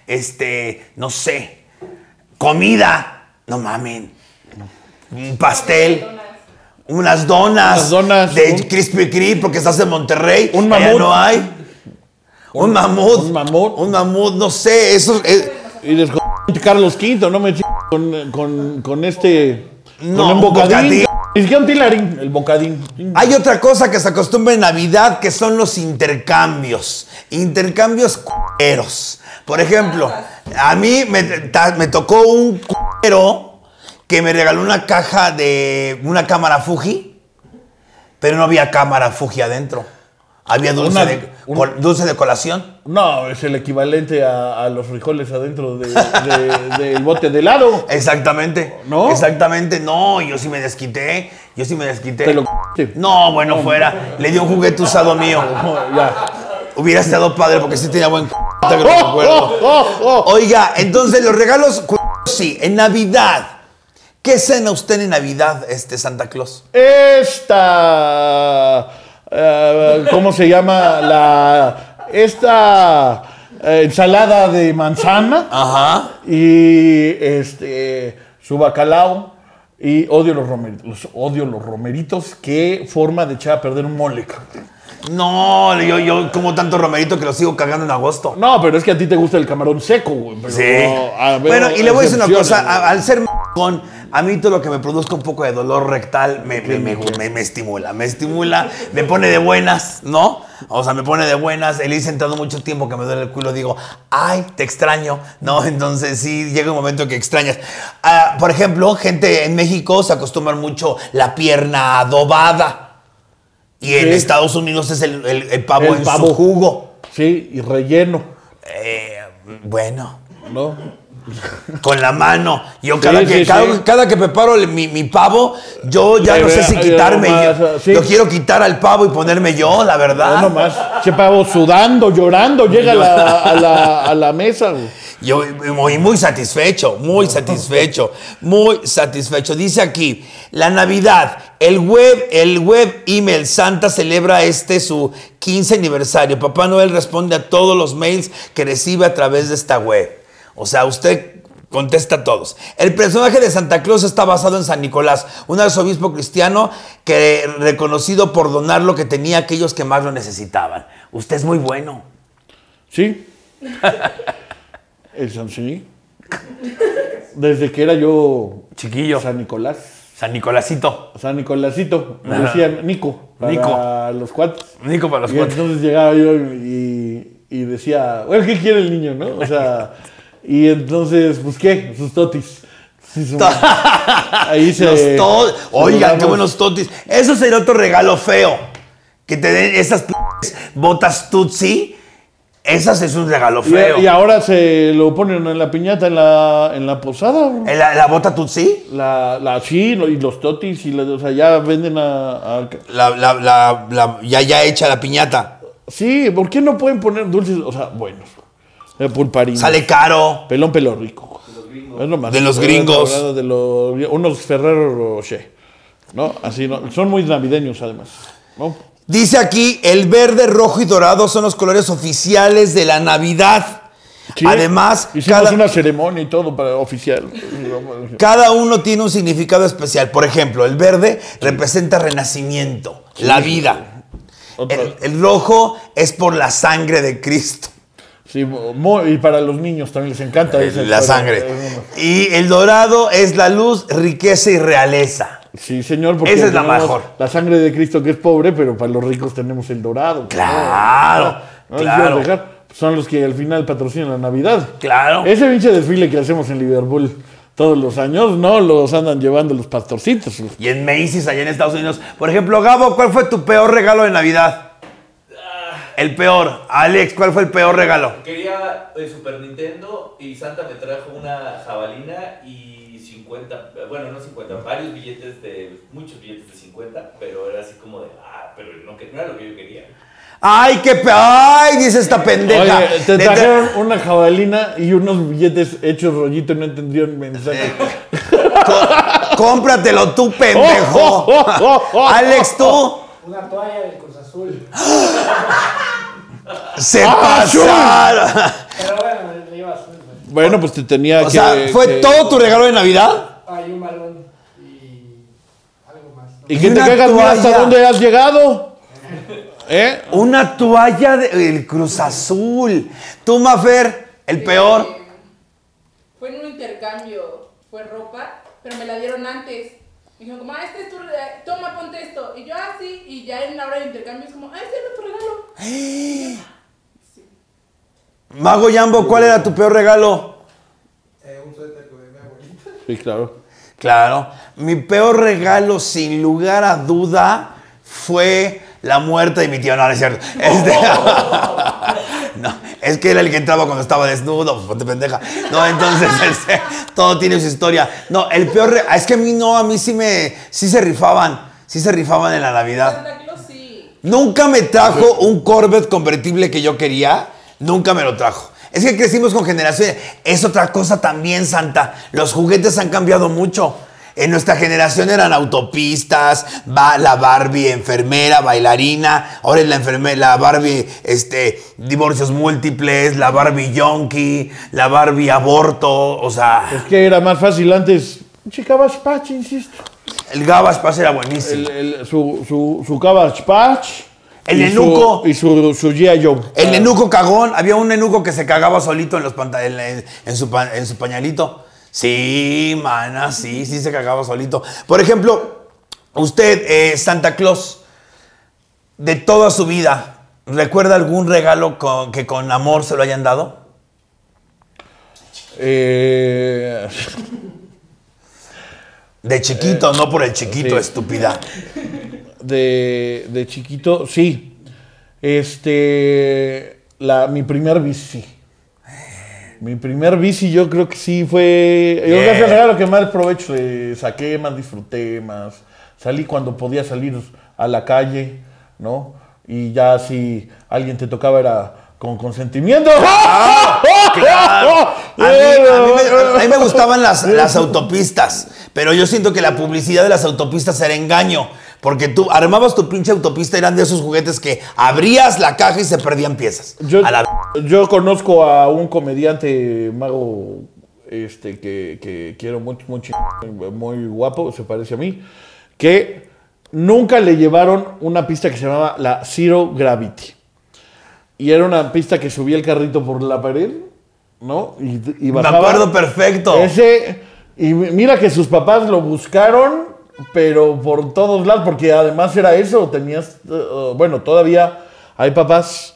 Speaker 3: Este, no sé, comida. No mamen. Un pastel. Unas donas.
Speaker 4: Unas donas,
Speaker 3: De
Speaker 4: un-
Speaker 3: Krispy Kreme, porque estás en Monterrey.
Speaker 4: Un mamut.
Speaker 3: no hay. Un, mamut.
Speaker 4: un mamut.
Speaker 3: Un mamut, no sé. Eso es.
Speaker 4: Y les Carlos V, no me ch- con, con, con este.
Speaker 3: No,
Speaker 4: un bocadín.
Speaker 3: bocadín.
Speaker 4: Ni siquiera un tilarín, el bocadín.
Speaker 3: Hay otra cosa que se acostumbra en Navidad que son los intercambios. Intercambios cueros. Por ejemplo, a mí me, ta- me tocó un cuero que me regaló una caja de una cámara Fuji, pero no había cámara Fuji adentro. Había dulce,
Speaker 4: Una-
Speaker 3: de,
Speaker 4: un-
Speaker 3: col- dulce de colación.
Speaker 4: No, es el equivalente a, a los frijoles adentro de- de- del bote de helado.
Speaker 3: Exactamente.
Speaker 4: ¿No?
Speaker 3: Exactamente. No, yo sí me desquité. Yo sí me desquité.
Speaker 4: Te lo.
Speaker 3: No, bueno, fuera. Le dio un juguete usado [laughs] mío.
Speaker 4: Ya.
Speaker 3: Hubiera estado padre porque sí tenía buen c***, que
Speaker 4: ¡Oh, oh, oh, oh!
Speaker 3: Oiga, entonces los regalos, sí, en Navidad. ¿Qué cena usted en Navidad, este Santa Claus?
Speaker 4: Esta. Eh, ¿Cómo se llama? La. Esta. eh, ensalada de manzana.
Speaker 3: Ajá.
Speaker 4: Y este. Su bacalao. Y odio los romeritos. los- odio los romeritos. Qué forma de echar a perder un mole.
Speaker 3: No, yo, yo como tanto romerito que lo sigo cagando en agosto.
Speaker 4: No, pero es que a ti te gusta el camarón seco, güey.
Speaker 3: Sí.
Speaker 4: a ver,
Speaker 3: bueno, y le voy a decir una cosa. al ser con a mí todo lo que me produzca un poco de dolor rectal me, me, me- me- me estimula. Me estimula, me pone de buenas, ¿no? O sea, me pone de buenas. El ir sentado mucho tiempo que me duele el culo, digo, ay, te extraño, ¿no? [laughs] Entonces sí, llega un momento que extrañas. Ah, por ejemplo, gente en México se acostumbran mucho la pierna adobada. Y en. Estados Unidos es el, el- el pavo
Speaker 4: El
Speaker 3: en
Speaker 4: pavo.
Speaker 3: su jugo.
Speaker 4: Sí, y relleno,
Speaker 3: Eh, bueno.
Speaker 4: ¿no?
Speaker 3: Con la mano. Yo cada,
Speaker 4: Sí,
Speaker 3: que,
Speaker 4: sí,
Speaker 3: cada, que preparo el- mi, mi pavo, yo ya no sé si quitarme. yo, quiero quitar al pavo y ponerme yo, la
Speaker 4: No
Speaker 3: verdad.
Speaker 4: nomás. Che pavo sudando, llorando, llega a la, a la, a la mesa, güey.
Speaker 3: Yo muy, muy satisfecho, muy satisfecho, muy satisfecho. Dice aquí, la Navidad, el web, el web email Santa celebra este su 15 aniversario. Papá Noel responde a todos los mails que recibe a través de esta web. O sea, usted Contesta a todos. El personaje de Santa Claus está basado en San Nicolás, un arzobispo cristiano que reconocido por donar lo que tenía a aquellos que más lo necesitaban. Usted es muy bueno.
Speaker 4: Sí. [laughs] El San sí. Desde que era yo
Speaker 3: Chiquillo.
Speaker 4: San Nicolás.
Speaker 3: San Nicolásito.
Speaker 4: San Nicolásito. Me
Speaker 3: Ajá.
Speaker 4: decían Nico. Para
Speaker 3: Nico.
Speaker 4: los cuates.
Speaker 3: Nico para los
Speaker 4: y
Speaker 3: cuates.
Speaker 4: entonces llegaba yo y, y decía, bueno, ¿qué quiere el niño, no? O sea, [laughs] y entonces, pues, ¿qué? Sus totis. Sí, Ahí se...
Speaker 3: Los to- Oigan, qué buenos totis. Eso sería otro regalo feo. Que te den esas p- botas Tutsi. Esas es un regalo feo.
Speaker 4: Y, y ahora se lo ponen en la piñata en la, en la posada.
Speaker 3: ¿Eh, ¿La, la bota Tutsi?
Speaker 4: La, la sí, y los totis, y la- o sea, ya venden a, a-
Speaker 3: La, la- la- la- ya, ya hecha la piñata.
Speaker 4: Sí, ¿por qué no pueden poner dulces? O sea, buenos. De pulparina.
Speaker 3: Sale caro.
Speaker 4: Pelón pelo rico. Es lo más.
Speaker 3: De los gringos.
Speaker 4: De los, unos Ferrero Rocher. ¿No? Así, ¿no? Son muy navideños, además. ¿No?
Speaker 3: Dice aquí, el verde, rojo y dorado son los colores oficiales de la Navidad.
Speaker 4: Sí.
Speaker 3: Además,
Speaker 4: Hicimos
Speaker 3: cada,
Speaker 4: una ceremonia y todo para oficial.
Speaker 3: cada uno tiene un significado especial. Por ejemplo, el verde representa renacimiento, la vida. El, el rojo es por la sangre de Cristo,
Speaker 4: Sí, y para los niños también les encanta
Speaker 3: la sangre. Y el dorado es la luz, riqueza y realeza.
Speaker 4: Sí, señor, porque
Speaker 3: Esa es la mejor.
Speaker 4: La sangre de Cristo que es pobre, pero para los ricos tenemos el dorado.
Speaker 3: Claro,
Speaker 4: No, les
Speaker 3: claro.
Speaker 4: quiero dejar. Son los que al final patrocinan la Navidad.
Speaker 3: Claro.
Speaker 4: Ese pinche desfile que hacemos en Liverpool todos los años, no los andan llevando los pastorcitos.
Speaker 3: Y en Macy's, allá en Estados Unidos. Por ejemplo, Gabo, ¿cuál fue tu peor regalo de Navidad? El peor. Alex, ¿cuál fue el peor regalo?
Speaker 1: Quería el Super Nintendo y Santa me trajo una jabalina y 50, bueno, no 50, varios billetes de, muchos billetes de 50, pero era así como de, ah, pero no, era lo que yo quería.
Speaker 3: ¡Ay, qué pe... ¡Ay! Dice esta pendeja.
Speaker 4: Oye, te trajeron una jabalina y unos billetes hechos rollito y no entendieron el mensaje. [laughs]
Speaker 3: Cómpratelo tú, pendejo. [laughs] Alex, tú.
Speaker 5: Una toalla del Azul.
Speaker 3: Se
Speaker 4: Ah,
Speaker 3: pasaron.
Speaker 5: Pero bueno, le iba azul. pues.
Speaker 4: Bueno, pues te tenía
Speaker 3: O
Speaker 4: que.
Speaker 3: sea, ¿fue
Speaker 4: que-
Speaker 3: todo tu regalo de Navidad?
Speaker 5: Hay un balón y algo más. ¿no?
Speaker 4: ¿Y que te
Speaker 3: una
Speaker 4: cagas mira hasta
Speaker 3: toalla.
Speaker 4: dónde has llegado? [laughs] ¿Eh?
Speaker 3: Una toalla del Cruz Azul. Tú, Mafer, el peor.
Speaker 6: Eh, Fue en un intercambio, fue ropa, pero me la dieron antes. Me dijeron como, ah, este es tu, re- toma, ponte esto. Y yo, ah, sí, y ya en la hora de intercambio es como, ah, este es tu regalo.
Speaker 3: Mago Yambo, ¿cuál era tu peor regalo?
Speaker 5: Eh, un suéter con mi abuelita.
Speaker 4: Sí, claro.
Speaker 3: Claro. Mi peor regalo, sin lugar a duda, fue la muerte de mi tío. No, no es cierto. Este- [laughs] no, es que era el que entraba cuando estaba desnudo. Pues ponte pendeja. No, entonces, [laughs] este, todo tiene su historia. No, el peor. Es que a mí no, a mí sí me. Sí se rifaban. Sí se rifaban en la Navidad. Nunca me trajo un Corvette convertible que yo quería. Nunca me lo trajo. Es que crecimos con generaciones. Es otra cosa también, Santa. Los juguetes han cambiado mucho. En nuestra generación eran autopistas, va la Barbie enfermera, bailarina, ahora es la enfermera, la Barbie este, divorcios múltiples, la Barbie yonki, la Barbie aborto, o sea,
Speaker 4: Es que era más fácil antes. Chicabas Patch, insisto.
Speaker 3: el Gabas Paz era buenísimo.
Speaker 4: El, el- su, su, su Patch.
Speaker 3: El
Speaker 4: y
Speaker 3: nenuco.
Speaker 4: Su, y su, su G.I. Joe.
Speaker 3: El nenuco cagón, había un nenuco que se cagaba solito en, los en, en- en su, pa- en su pañalito. Sí, mana, sí, sí se cagaba solito. Por ejemplo, usted, eh, Santa Claus, de toda su vida, ¿recuerda algún regalo con- que con amor se lo hayan dado?
Speaker 4: Eh,
Speaker 3: De chiquito, no por el chiquito,
Speaker 4: sí.
Speaker 3: estúpida.
Speaker 4: de, de chiquito, sí. Este. La, mi primer bici. Mi primer bici, yo creo que sí fue. Yo creo que fue el regalo que más provecho le saqué, más disfruté, más. Salí cuando podía salir a la calle, ¿no? Y ya si alguien te tocaba era con consentimiento.
Speaker 3: Claro. [laughs] A mí, a mí me, a mí me gustaban las, las [laughs] autopistas, pero yo siento que la publicidad de las autopistas era engaño. Porque tú armabas tu pinche autopista, eran de esos juguetes que abrías la caja y se perdían piezas.
Speaker 4: Yo,
Speaker 3: A la-
Speaker 4: yo conozco a un comediante mago este, que, que quiero mucho, mucho, muy guapo, se parece a mí, que nunca le llevaron una pista que se llamaba la Zero Gravity. Y era una pista que subía el carrito por la pared, ¿no? Y, y
Speaker 3: Me
Speaker 4: bajaba.
Speaker 3: acuerdo perfecto.
Speaker 4: Ese, y mira que sus papás lo buscaron, pero por todos lados, porque además era eso, tenías, eh, bueno, todavía hay papás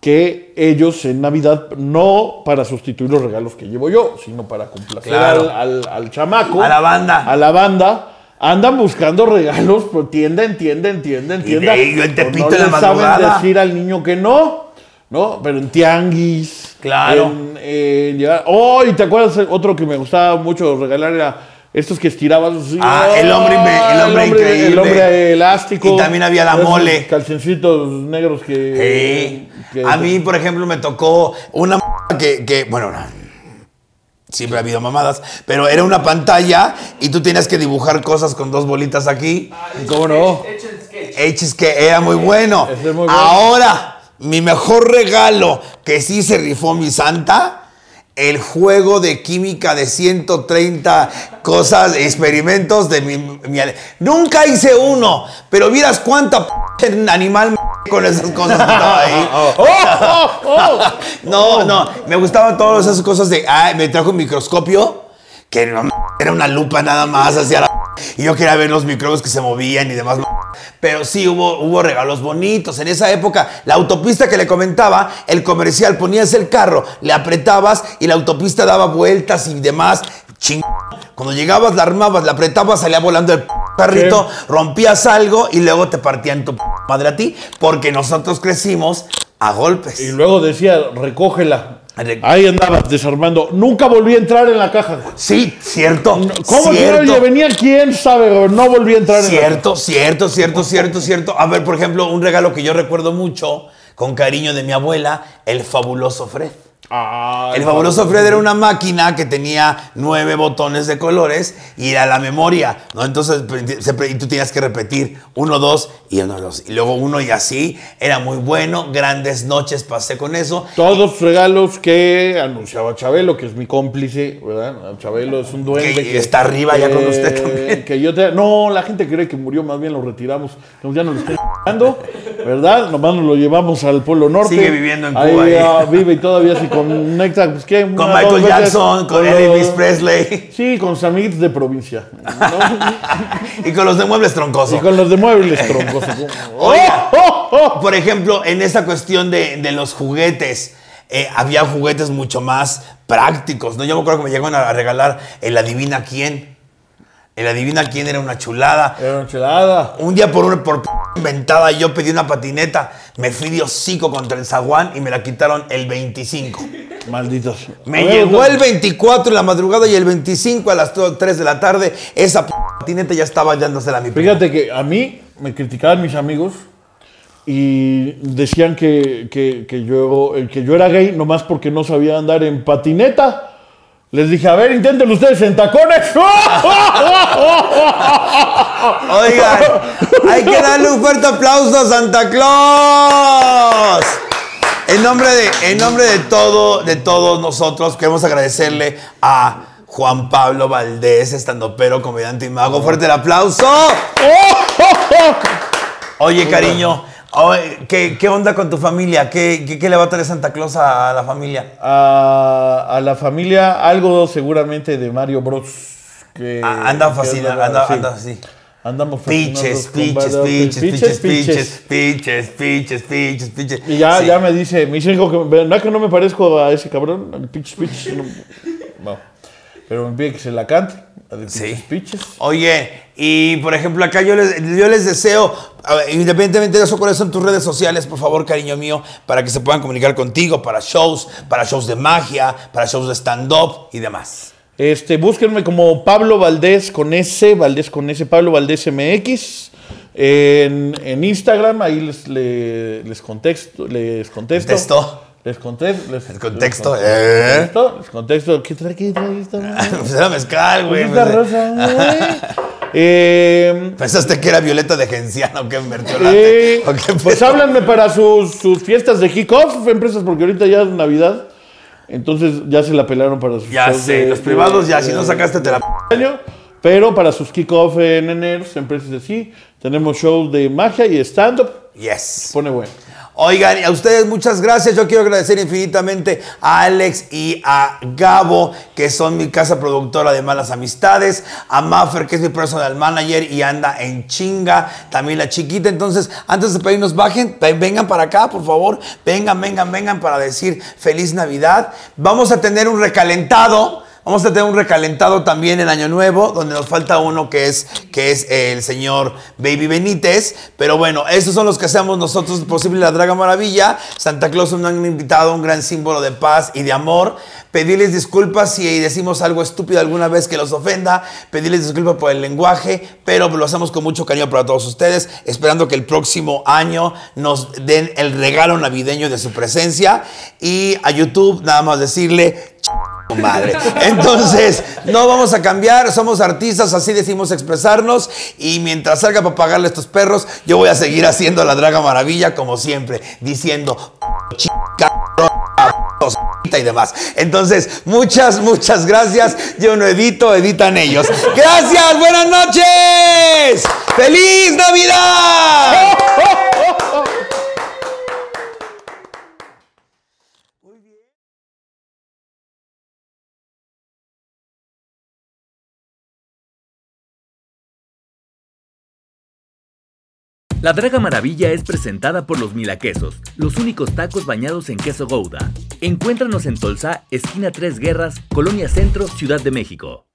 Speaker 4: que ellos en Navidad, no para sustituir los regalos que llevo yo, sino para complacer
Speaker 3: Claro.
Speaker 4: al, al- al chamaco.
Speaker 3: A la banda.
Speaker 4: A la banda. Andan buscando regalos, pero tienda en tienda, en tienda, en
Speaker 3: Y
Speaker 4: tienda.
Speaker 3: yo Tepito
Speaker 4: no
Speaker 3: la
Speaker 4: saben decir al niño que no, ¿no? Pero en tianguis.
Speaker 3: Claro.
Speaker 4: en- llegar- Oh, y te acuerdas otro que me gustaba mucho regalar era estos que estirabas. así.
Speaker 3: Ah, el hombre el hombre increíble.
Speaker 4: El hombre elástico.
Speaker 3: Y también había la mole.
Speaker 4: Calcencitos negros que.
Speaker 3: Sí.
Speaker 4: que-
Speaker 3: A mí, por ejemplo, me tocó una m- que, que, bueno, no, siempre ha habido mamadas, pero era una pantalla y tú tenías que dibujar cosas con dos bolitas aquí.
Speaker 4: ¿Cómo no?
Speaker 3: Hechis que era muy bueno.
Speaker 4: Es muy bueno.
Speaker 3: Ahora, mi mejor regalo que sí se rifó mi santa. El juego de química de 130 cosas, experimentos de mi, Nunca hice uno, pero vieras cuánta p animal m- con esas cosas que estaba ahí. [laughs]
Speaker 4: ¡Oh, oh, oh! [laughs]
Speaker 3: No, no, me gustaban todas esas cosas de, ay, me trajo un microscopio, que no, era una lupa nada más hacia la... Y yo quería ver los microbios que se movían y demás. Pero sí, hubo, hubo regalos bonitos. En esa época, la autopista que le comentaba, el comercial, ponías el carro, le apretabas y la autopista daba vueltas y demás. Ching. Cuando llegabas, la armabas, la apretabas, salía volando el carrito, rompías algo y luego te partían tu madre a ti, porque nosotros crecimos a golpes.
Speaker 4: Y luego decía, recógela. Ahí andabas desarmando. Nunca volví a entrar en la caja.
Speaker 3: Sí, cierto.
Speaker 4: ¿Cómo que
Speaker 3: cierto,
Speaker 4: oye, venía quién sabe? No volví a entrar en la
Speaker 3: Cierto, cierto, cierto, cierto, cierto. A ver, por ejemplo, un regalo que yo recuerdo mucho, con cariño de mi abuela, el fabuloso Fred. El fabuloso Fred era una máquina que tenía nueve botones de colores y era la memoria, ¿no? Entonces, pre- y tú tenías que repetir uno, dos y uno, dos. Y luego uno y así. Era muy bueno. Grandes noches pasé con eso.
Speaker 4: Todos regalos que anunciaba Chabelo, que es mi cómplice, ¿verdad? Chabelo es un duende
Speaker 3: Que está arriba ya con usted también.
Speaker 4: Que yo te- no, la gente cree que murió, más bien lo retiramos. Entonces ya no lo estoy [laughs] dando, ¿verdad? Nomás nos lo llevamos al Polo Norte.
Speaker 3: Sigue viviendo en
Speaker 4: Ahí,
Speaker 3: Cuba, ahí.
Speaker 4: ah, vive y todavía se conecta, pues, ¿qué?
Speaker 3: Con
Speaker 4: Una,
Speaker 3: Michael Jackson, con Elvis Presley
Speaker 4: Sí, con Samit de provincia. ¿no? [laughs]
Speaker 3: y con los de muebles troncosos.
Speaker 4: y con los de muebles troncos. [laughs]
Speaker 3: Oiga.
Speaker 4: ¡Oh, oh, oh!
Speaker 3: Por ejemplo, en esa cuestión de, de los juguetes, eh, había juguetes mucho más prácticos, ¿no? Yo me acuerdo que me llegaron a regalar el Adivina quién. El Adivina quién era una chulada.
Speaker 4: Era una chelada.
Speaker 3: Un día por una por inventada yo pedí una patineta, me fui de hocico contra el zaguán y me la quitaron el 25.
Speaker 4: Malditos.
Speaker 3: Me llegó el 24 en la madrugada y el 25 a las 3 de la tarde esa p- patineta ya estaba dándosela a mi primo.
Speaker 4: Fíjate que a mí me criticaban mis amigos y decían que, que- que yo, que yo era gay nomás porque no sabía andar en patineta. Les dije, a ver, inténtenlo ustedes en tacones. [laughs]
Speaker 3: Oigan, hay que darle un fuerte aplauso a Santa Claus. En nombre de, en nombre de todo, de todos nosotros, queremos agradecerle a Juan Pablo Valdés, estandopero, comediante y mago. Fuerte el aplauso. [laughs] Oye, cariño, oye, ¿qué, qué onda con tu familia? ¿Qué, qué, qué le va a traer Santa Claus a la familia?
Speaker 4: a, a la familia, algo seguramente de Mario Bros. Que,
Speaker 3: Ah, anda
Speaker 4: que
Speaker 3: fascinado,
Speaker 4: andaba-
Speaker 3: anda,
Speaker 4: sí.
Speaker 3: anda así.
Speaker 4: Andamos
Speaker 3: Piches,
Speaker 4: fascinados
Speaker 3: piches, piches, piches, piches,
Speaker 4: piches.
Speaker 3: piches, piches, piches, piches.
Speaker 4: Y ya,
Speaker 3: Sí.
Speaker 4: ya me dice, me dice hijo, que, ¿verdad que no me parezco a ese cabrón? Al. No, no. Pero me pide que se la cante. La de
Speaker 3: Sí.
Speaker 4: Pitches.
Speaker 3: Oye, y por ejemplo, acá yo les, yo les deseo, ver, independientemente de eso, cuáles son tus redes sociales, por favor, cariño mío, para que se puedan comunicar contigo, para shows, para shows de magia, para shows de stand-up y demás.
Speaker 4: Este, búsquenme como Pablo Valdés con S, Valdés con S, Pablo Valdés MX. En, en Instagram, ahí les, le- les, contesto, les contesto.
Speaker 3: Contesto.
Speaker 4: Les contesto. Les,
Speaker 3: El contexto,
Speaker 4: les
Speaker 3: ¿eh?
Speaker 4: les contesto. ¿Qué trae, qué trae esta? [laughs]
Speaker 3: Pues era mezcal, güey.
Speaker 4: Esta
Speaker 3: pues,
Speaker 4: rosa, [laughs] güey. Eh,
Speaker 3: ¿Pensaste que era Violeta de Genciano qué mertiolate?
Speaker 4: eh,
Speaker 3: ¿O qué
Speaker 4: pues
Speaker 3: pedo?
Speaker 4: háblanme para sus, sus fiestas de kickoff, empresas, porque ahorita ya es Navidad. Entonces ya se la pelaron para sus
Speaker 3: Ya sé,
Speaker 4: de-
Speaker 3: los privados ya, si no sacaste te la...
Speaker 4: año, pero para sus kickoff en enero, siempre es así. Tenemos shows de magia y stand-up.
Speaker 3: Yes.
Speaker 4: Pone bueno.
Speaker 3: Oigan, a ustedes muchas gracias. Yo quiero agradecer infinitamente a Alex y a Gabo, que son mi casa productora de malas amistades, a Maffer, que es mi personal manager y anda en chinga, también la chiquita. Entonces, antes de pedirnos, bajen, ven- vengan para acá, por favor. Vengan, vengan, vengan para decir feliz Navidad. Vamos a tener un recalentado. Vamos a tener un recalentado también en Año Nuevo, donde nos falta uno que es, que es el señor Baby Benítez. Pero bueno, esos son los que hacemos nosotros posible la Draga Maravilla. Santa Claus nos han invitado, un gran símbolo de paz y de amor. Pedirles disculpas si decimos algo estúpido alguna vez que los ofenda. Pedirles disculpas por el lenguaje, pero lo hacemos con mucho cariño para todos ustedes, esperando que el próximo año nos den el regalo navideño de su presencia. Y a YouTube, nada más decirle madre. Entonces, no vamos a cambiar, somos artistas, así decimos expresarnos y mientras salga para pagarle a estos perros, yo voy a seguir haciendo la Draga Maravilla como siempre, diciendo chica, y demás. Entonces, muchas, muchas gracias. Yo no edito, editan ellos. Gracias, buenas noches. ¡Feliz Navidad!
Speaker 1: La Draga Maravilla es presentada por los Milaquesos, los únicos tacos bañados en queso Gouda. Encuéntranos en Tolsá, esquina Tres Guerras, Colonia Centro, Ciudad de México.